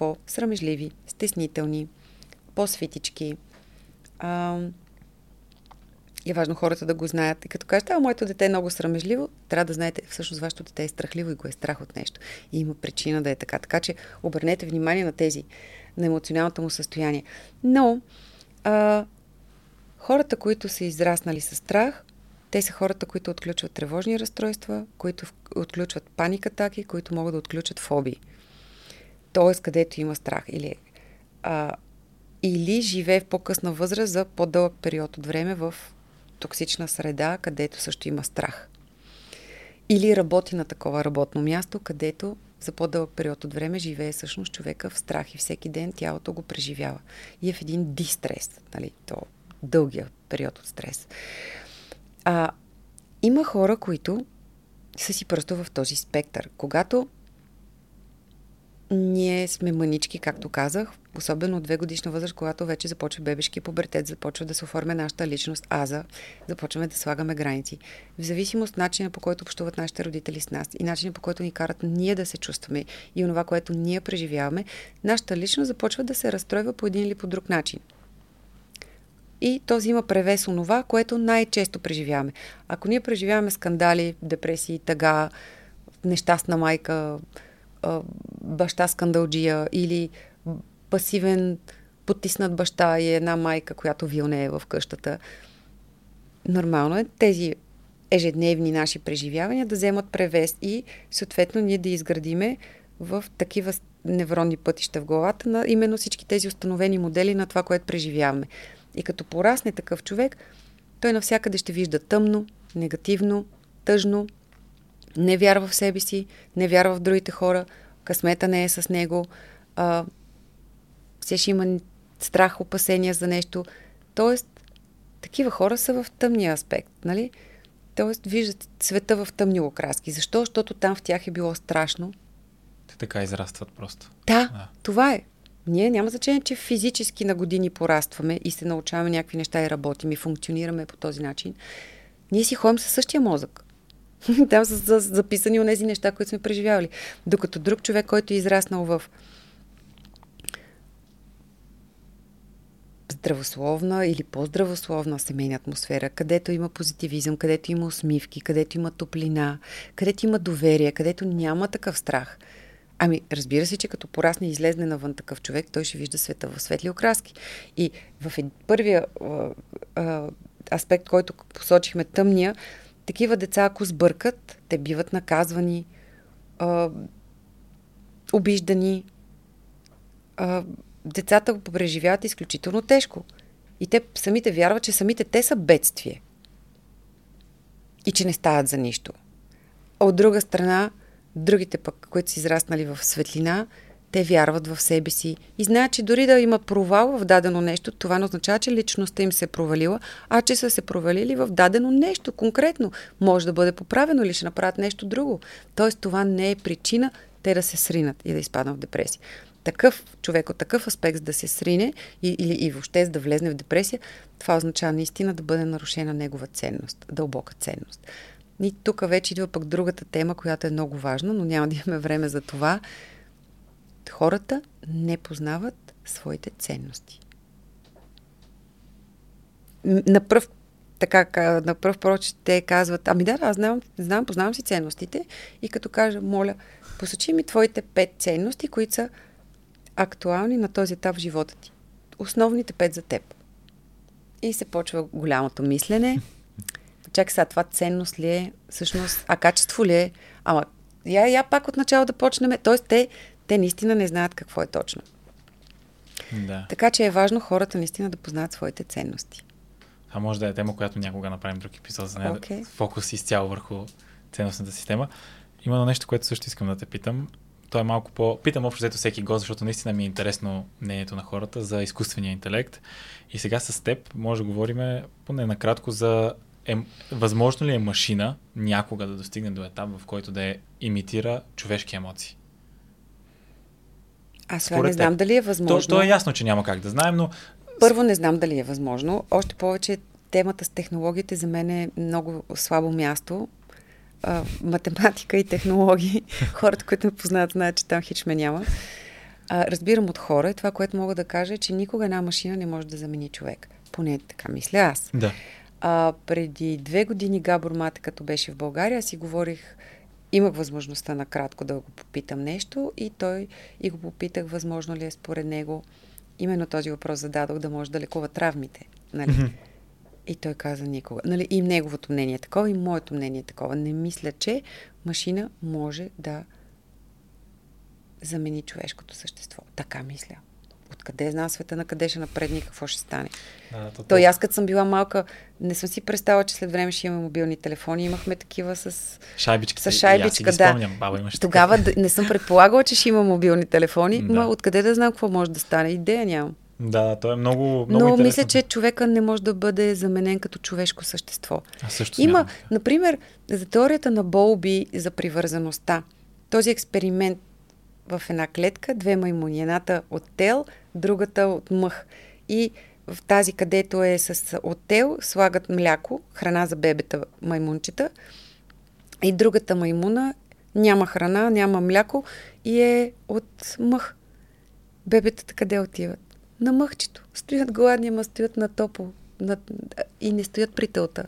И е важно хората да го знаят. И като кажете, а моето дете е много срамежливо, трябва да знаете, всъщност вашето дете е страхливо и го е страх от нещо. И има причина да е така. Така че обърнете внимание на тези, на емоционалното му състояние. Но а, хората, които са израснали с страх, те са хората, които отключват тревожни разстройства, които отключват паникатаки, които могат да отключат фобии. Тоест, където има страх. Или, а, или живее в по-късна възраст за по-дълъг период от време в токсична среда, където също има страх. Или работи на такова работно място, където за по-дълъг период от време живее всъщност човека в страх и всеки ден тялото го преживява. И е в един дистрес, нали, то дългия период от стрес. А, има хора, които са си просто в този спектър. Когато ние сме мънички, както казах, особено от две годишна възраст, когато вече започва бебешки пубертет, започва да се оформя нашата личност, аза, започваме да слагаме граници. В зависимост от начина по който общуват нашите родители с нас и начина по който ни карат ние да се чувстваме и онова, което ние преживяваме, нашата личност започва да се разстройва по един или по друг начин. И то взима превес онова, което най-често преживяваме. Ако ние преживяваме скандали, депресии, тъга, нещастна майка, баща скандалджия или пасивен потиснат баща и една майка, която вилне е в къщата. Нормално е тези ежедневни наши преживявания да вземат превес и съответно ние да изградиме в такива невронни пътища в главата на именно всички тези установени модели на това, което преживяваме. И като порасне такъв човек, той навсякъде ще вижда тъмно, негативно, тъжно, не вярва в себе си, не вярва в другите хора, късмета не е с него, а, все ще има страх, опасения за нещо. Тоест, такива хора са в тъмния аспект, нали? Тоест, виждат света в тъмни окраски. Защо? Защото там в тях е било страшно. Те така израстват просто. Да, да. това е. Ние няма значение, че физически на години порастваме и се научаваме някакви неща и работим и функционираме по този начин. Ние си ходим със същия мозък. Там са записани от тези неща, които сме преживявали. Докато друг човек, който е израснал в здравословна или по-здравословна семейна атмосфера, където има позитивизъм, където има усмивки, където има топлина, където има доверие, където няма такъв страх. Ами, разбира се, че като порасне и излезне навън такъв човек, той ще вижда света в светли окраски. И в първия а, а, аспект, който посочихме, тъмния, такива деца, ако сбъркат, те биват наказвани, а, обиждани. А, децата го преживяват изключително тежко. И те самите вярват, че самите те са бедствие. И че не стават за нищо. А от друга страна, другите пък, които са израснали в светлина, те вярват в себе си и знаят, че дори да има провал в дадено нещо, това не означава, че личността им се е провалила, а че са се провалили в дадено нещо конкретно. Може да бъде поправено или ще направят нещо друго. Тоест това не е причина те да се сринат и да изпаднат в депресия. Такъв човек от такъв аспект да се срине и, или и въобще да влезне в депресия, това означава наистина да бъде нарушена негова ценност, дълбока ценност. И тук вече идва пък другата тема, която е много важна, но няма да имаме време за това – хората не познават своите ценности. На пръв, така, на пръв прочит те казват, ами да, аз знам, знам, познавам си ценностите и като кажа, моля, посочи ми твоите пет ценности, които са актуални на този етап в живота ти. Основните пет за теб. И се почва голямото мислене. Чакай сега, това ценност ли е, всъщност, а качество ли е? Ама, я, я пак от начало да почнем. Тоест, те те наистина не знаят какво е точно. Да. Така че е важно хората наистина да познаят своите ценности. А може да е тема, която някога направим друг епизод за нея. Okay. Фокус изцяло върху ценностната система. Има едно нещо, което също искам да те питам. То е малко по... Питам общо взето всеки гост, защото наистина ми е интересно мнението на хората за изкуствения интелект. И сега с теб може да говорим поне накратко за е, възможно ли е машина някога да достигне до етап, в който да е имитира човешки емоции? Аз това не знам дали е възможно. То, то е ясно, че няма как да знаем, но... Първо не знам дали е възможно. Още повече темата с технологиите за мен е много слабо място. А, математика и технологии. Хората, които ме познават, знаят, че там хич ме няма. А, разбирам от хора и това, което мога да кажа е, че никога една машина не може да замени човек. Поне така мисля аз. Да. А, преди две години Габор Мате, като беше в България, си говорих, имах възможността накратко да го попитам нещо и той и го попитах, възможно ли е според него. Именно този въпрос зададох да може да лекува травмите. Нали? Mm-hmm. И той каза никога. Нали, и неговото мнение е такова, и моето мнение е такова. Не мисля, че машина може да замени човешкото същество. Така мисля. Откъде знам света, на къде ще напредни, какво ще стане. Да, то, то, аз като съм била малка, не съм си представила, че след време ще имаме мобилни телефони. Имахме такива с шайбичка. С шайбичка, да. Спомням, баба имаше Тогава не съм предполагала, че ще има мобилни телефони, да. но откъде да знам какво може да стане? Идея нямам. Да, то е много, много Но интересно. мисля, че човека не може да бъде заменен като човешко същество. А също Има, смятам. например, за теорията на Болби за привързаността. Този експеримент в една клетка, две маймуни. Едната от тел, другата от мъх. И в тази, където е с отел, слагат мляко, храна за бебета маймунчета. И другата маймуна няма храна, няма мляко и е от мъх. Бебетата къде отиват? На мъхчето. Стоят гладни, ама стоят на топло. На... И не стоят при тълта.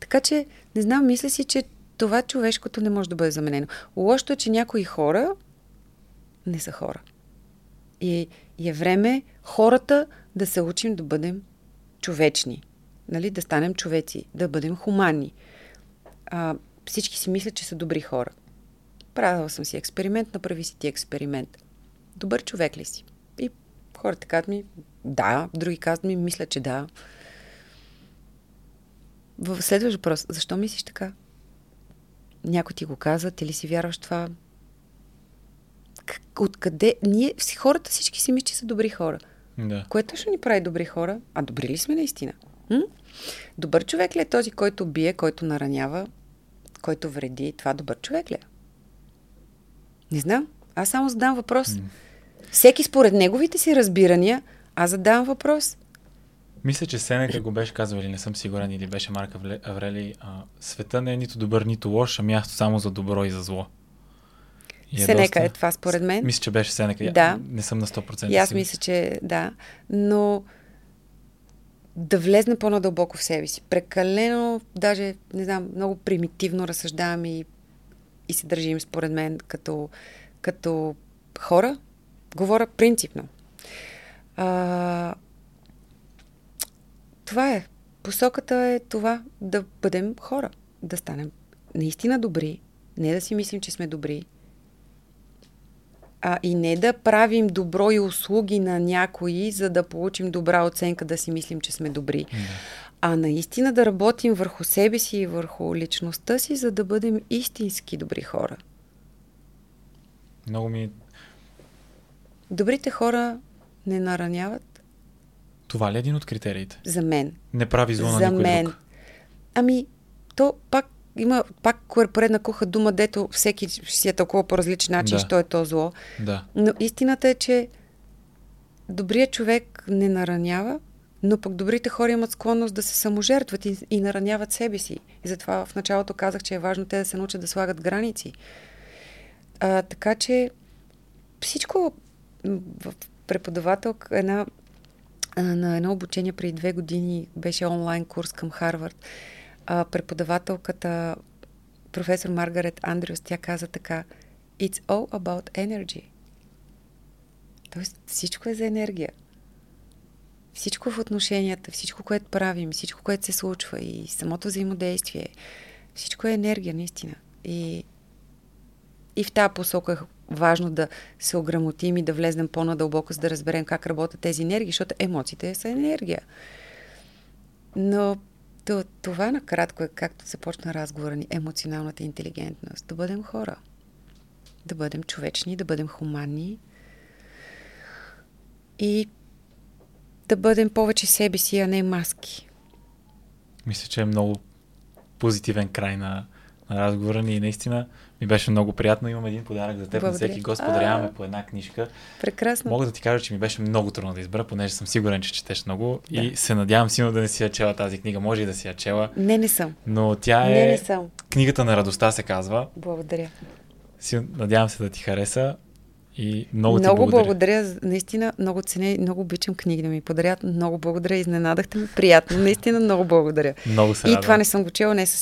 Така че, не знам, мисля си, че това човешкото не може да бъде заменено. Лошото е, че някои хора не са хора. И, е време хората да се учим да бъдем човечни. Нали? Да станем човеци, да бъдем хуманни. А, всички си мислят, че са добри хора. Правила съм си експеримент, направи си ти експеримент. Добър човек ли си? И хората казват ми, да, други казват ми, мисля, че да. В следващ въпрос, защо мислиш така? Някой ти го казва, ти ли си вярваш това? Откъде... Ние, хората всички си мислят, че са добри хора. Да. Което ще ни прави добри хора? А добри ли сме наистина? М? Добър човек ли е този, който бие, който наранява, който вреди? Това добър човек ли е? Не знам. Аз само задам въпрос. М. Всеки според неговите си разбирания, аз задавам въпрос. Мисля, че Сенека го беше казал или не съм сигурен, или беше Марка Аврели. А, света не е нито добър, нито лош, а място само за добро и за зло. И е Сенека доста... е това според мен. Мисля, че беше Сенека. Да. Не съм на 100%. И аз мисля, че да. Но да влезне по-надълбоко в себе си. Прекалено, даже, не знам, много примитивно разсъждавам и, и се държим, според мен, като, като хора. Говоря принципно. А, това е. Посоката е това да бъдем хора. Да станем наистина добри. Не да си мислим, че сме добри, а, и не да правим добро и услуги на някои, за да получим добра оценка, да си мислим, че сме добри. А наистина да работим върху себе си и върху личността си, за да бъдем истински добри хора. Много ми. Добрите хора не нараняват. Това ли е един от критериите? За мен. Не прави зло на За никой мен. друг. Ами, то пак има пак поредна куха дума, дето всеки си е толкова по различен начин, да. що е то зло. Да. Но истината е, че добрият човек не наранява, но пък добрите хора имат склонност да се саможертват и, и нараняват себе си. И затова в началото казах, че е важно те да се научат да слагат граници. А, така че всичко в преподавателка, една, на едно обучение преди две години беше онлайн курс към Харвард а, преподавателката, професор Маргарет Андрюс, тя каза така, It's all about energy. Тоест всичко е за енергия. Всичко в отношенията, всичко, което правим, всичко, което се случва и самото взаимодействие, всичко е енергия, наистина. И, и в тази посока е важно да се ограмотим и да влезнем по-надълбоко, за да разберем как работят тези енергии, защото емоциите са енергия. Но то, това накратко е както започна разговора ни, емоционалната интелигентност. Да бъдем хора. Да бъдем човечни, да бъдем хуманни и да бъдем повече себе си, а не маски. Мисля, че е много позитивен край на, на разговора ни и наистина ми беше много приятно. Имам един подарък за теб. На всеки гост подаряваме по една книжка. Прекрасно. Мога да ти кажа, че ми беше много трудно да избера, понеже съм сигурен, че четеш много да. и се надявам силно да не си я чела тази книга. Може и да си я чела. Не, не съм. Но тя е... Не, не съм. Книгата на радостта се казва. Благодаря. Си, надявам се да ти хареса И много, много ти благодаря. благодаря. Наистина много ценя и много обичам книги да ми подарят. Много благодаря. Изненадахте ме. Приятно. Наистина много благодаря. Много се И радвам. това не съм го чела, не със